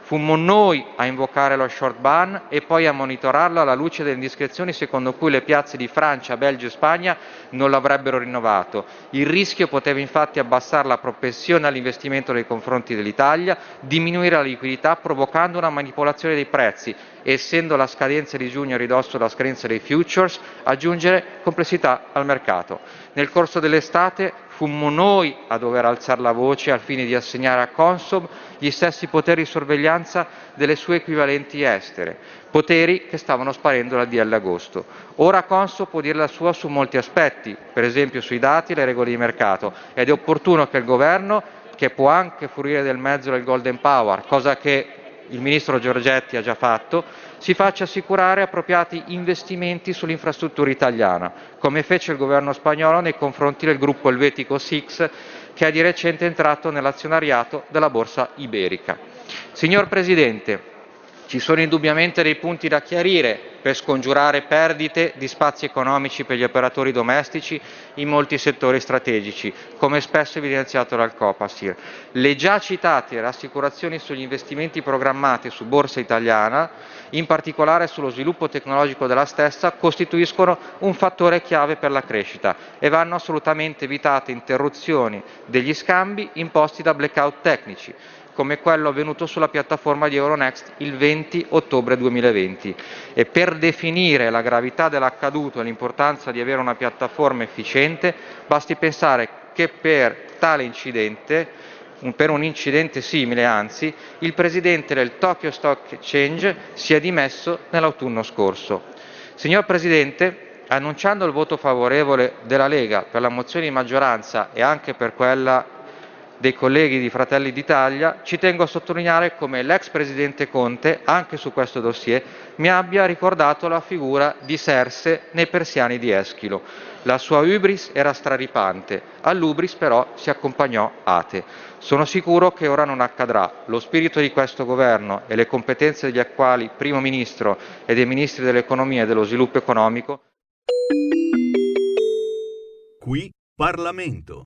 Fummo noi a invocare lo short ban e poi a monitorarlo alla luce delle indiscrezioni secondo cui le piazze di Francia, Belgio e Spagna non l'avrebbero rinnovato. Il rischio poteva infatti abbassare la propensione all'investimento nei confronti dell'Italia, diminuire la liquidità provocando una manipolazione dei prezzi essendo la scadenza di giugno ridosso della scadenza dei futures, aggiungere complessità al mercato. Nel corso dell'estate fummo noi a dover alzare la voce al fine di assegnare a Consob gli stessi poteri di sorveglianza delle sue equivalenti estere, poteri che stavano sparendo dal DL agosto. Ora Consob può dire la sua su molti aspetti, per esempio sui dati e le regole di mercato, ed è opportuno che il governo, che può anche fruire del mezzo del Golden Power, cosa che il ministro Giorgetti ha già fatto, si faccia assicurare appropriati investimenti sull'infrastruttura italiana, come fece il governo spagnolo nei confronti del gruppo elvetico Six, che è di recente entrato nell'azionariato della borsa iberica. Signor Presidente, ci sono indubbiamente dei punti da chiarire per scongiurare perdite di spazi economici per gli operatori domestici in molti settori strategici, come spesso evidenziato dal Copasir. Le già citate rassicurazioni sugli investimenti programmati su Borsa Italiana, in particolare sullo sviluppo tecnologico della stessa, costituiscono un fattore chiave per la crescita e vanno assolutamente evitate interruzioni degli scambi imposti da blackout tecnici come quello avvenuto sulla piattaforma di Euronext il 20 ottobre 2020 e per definire la gravità dell'accaduto e l'importanza di avere una piattaforma efficiente basti pensare che per tale incidente per un incidente simile, anzi, il presidente del Tokyo Stock Exchange si è dimesso nell'autunno scorso. Signor Presidente, annunciando il voto favorevole della Lega per la mozione di maggioranza e anche per quella dei colleghi di Fratelli d'Italia, ci tengo a sottolineare come l'ex presidente Conte, anche su questo dossier, mi abbia ricordato la figura di Serse nei persiani di Eschilo. La sua ubris era straripante, all'ubris però si accompagnò Ate. Sono sicuro che ora non accadrà. Lo spirito di questo governo e le competenze degli attuali primo ministro e dei ministri dell'economia e dello sviluppo economico Qui Parlamento.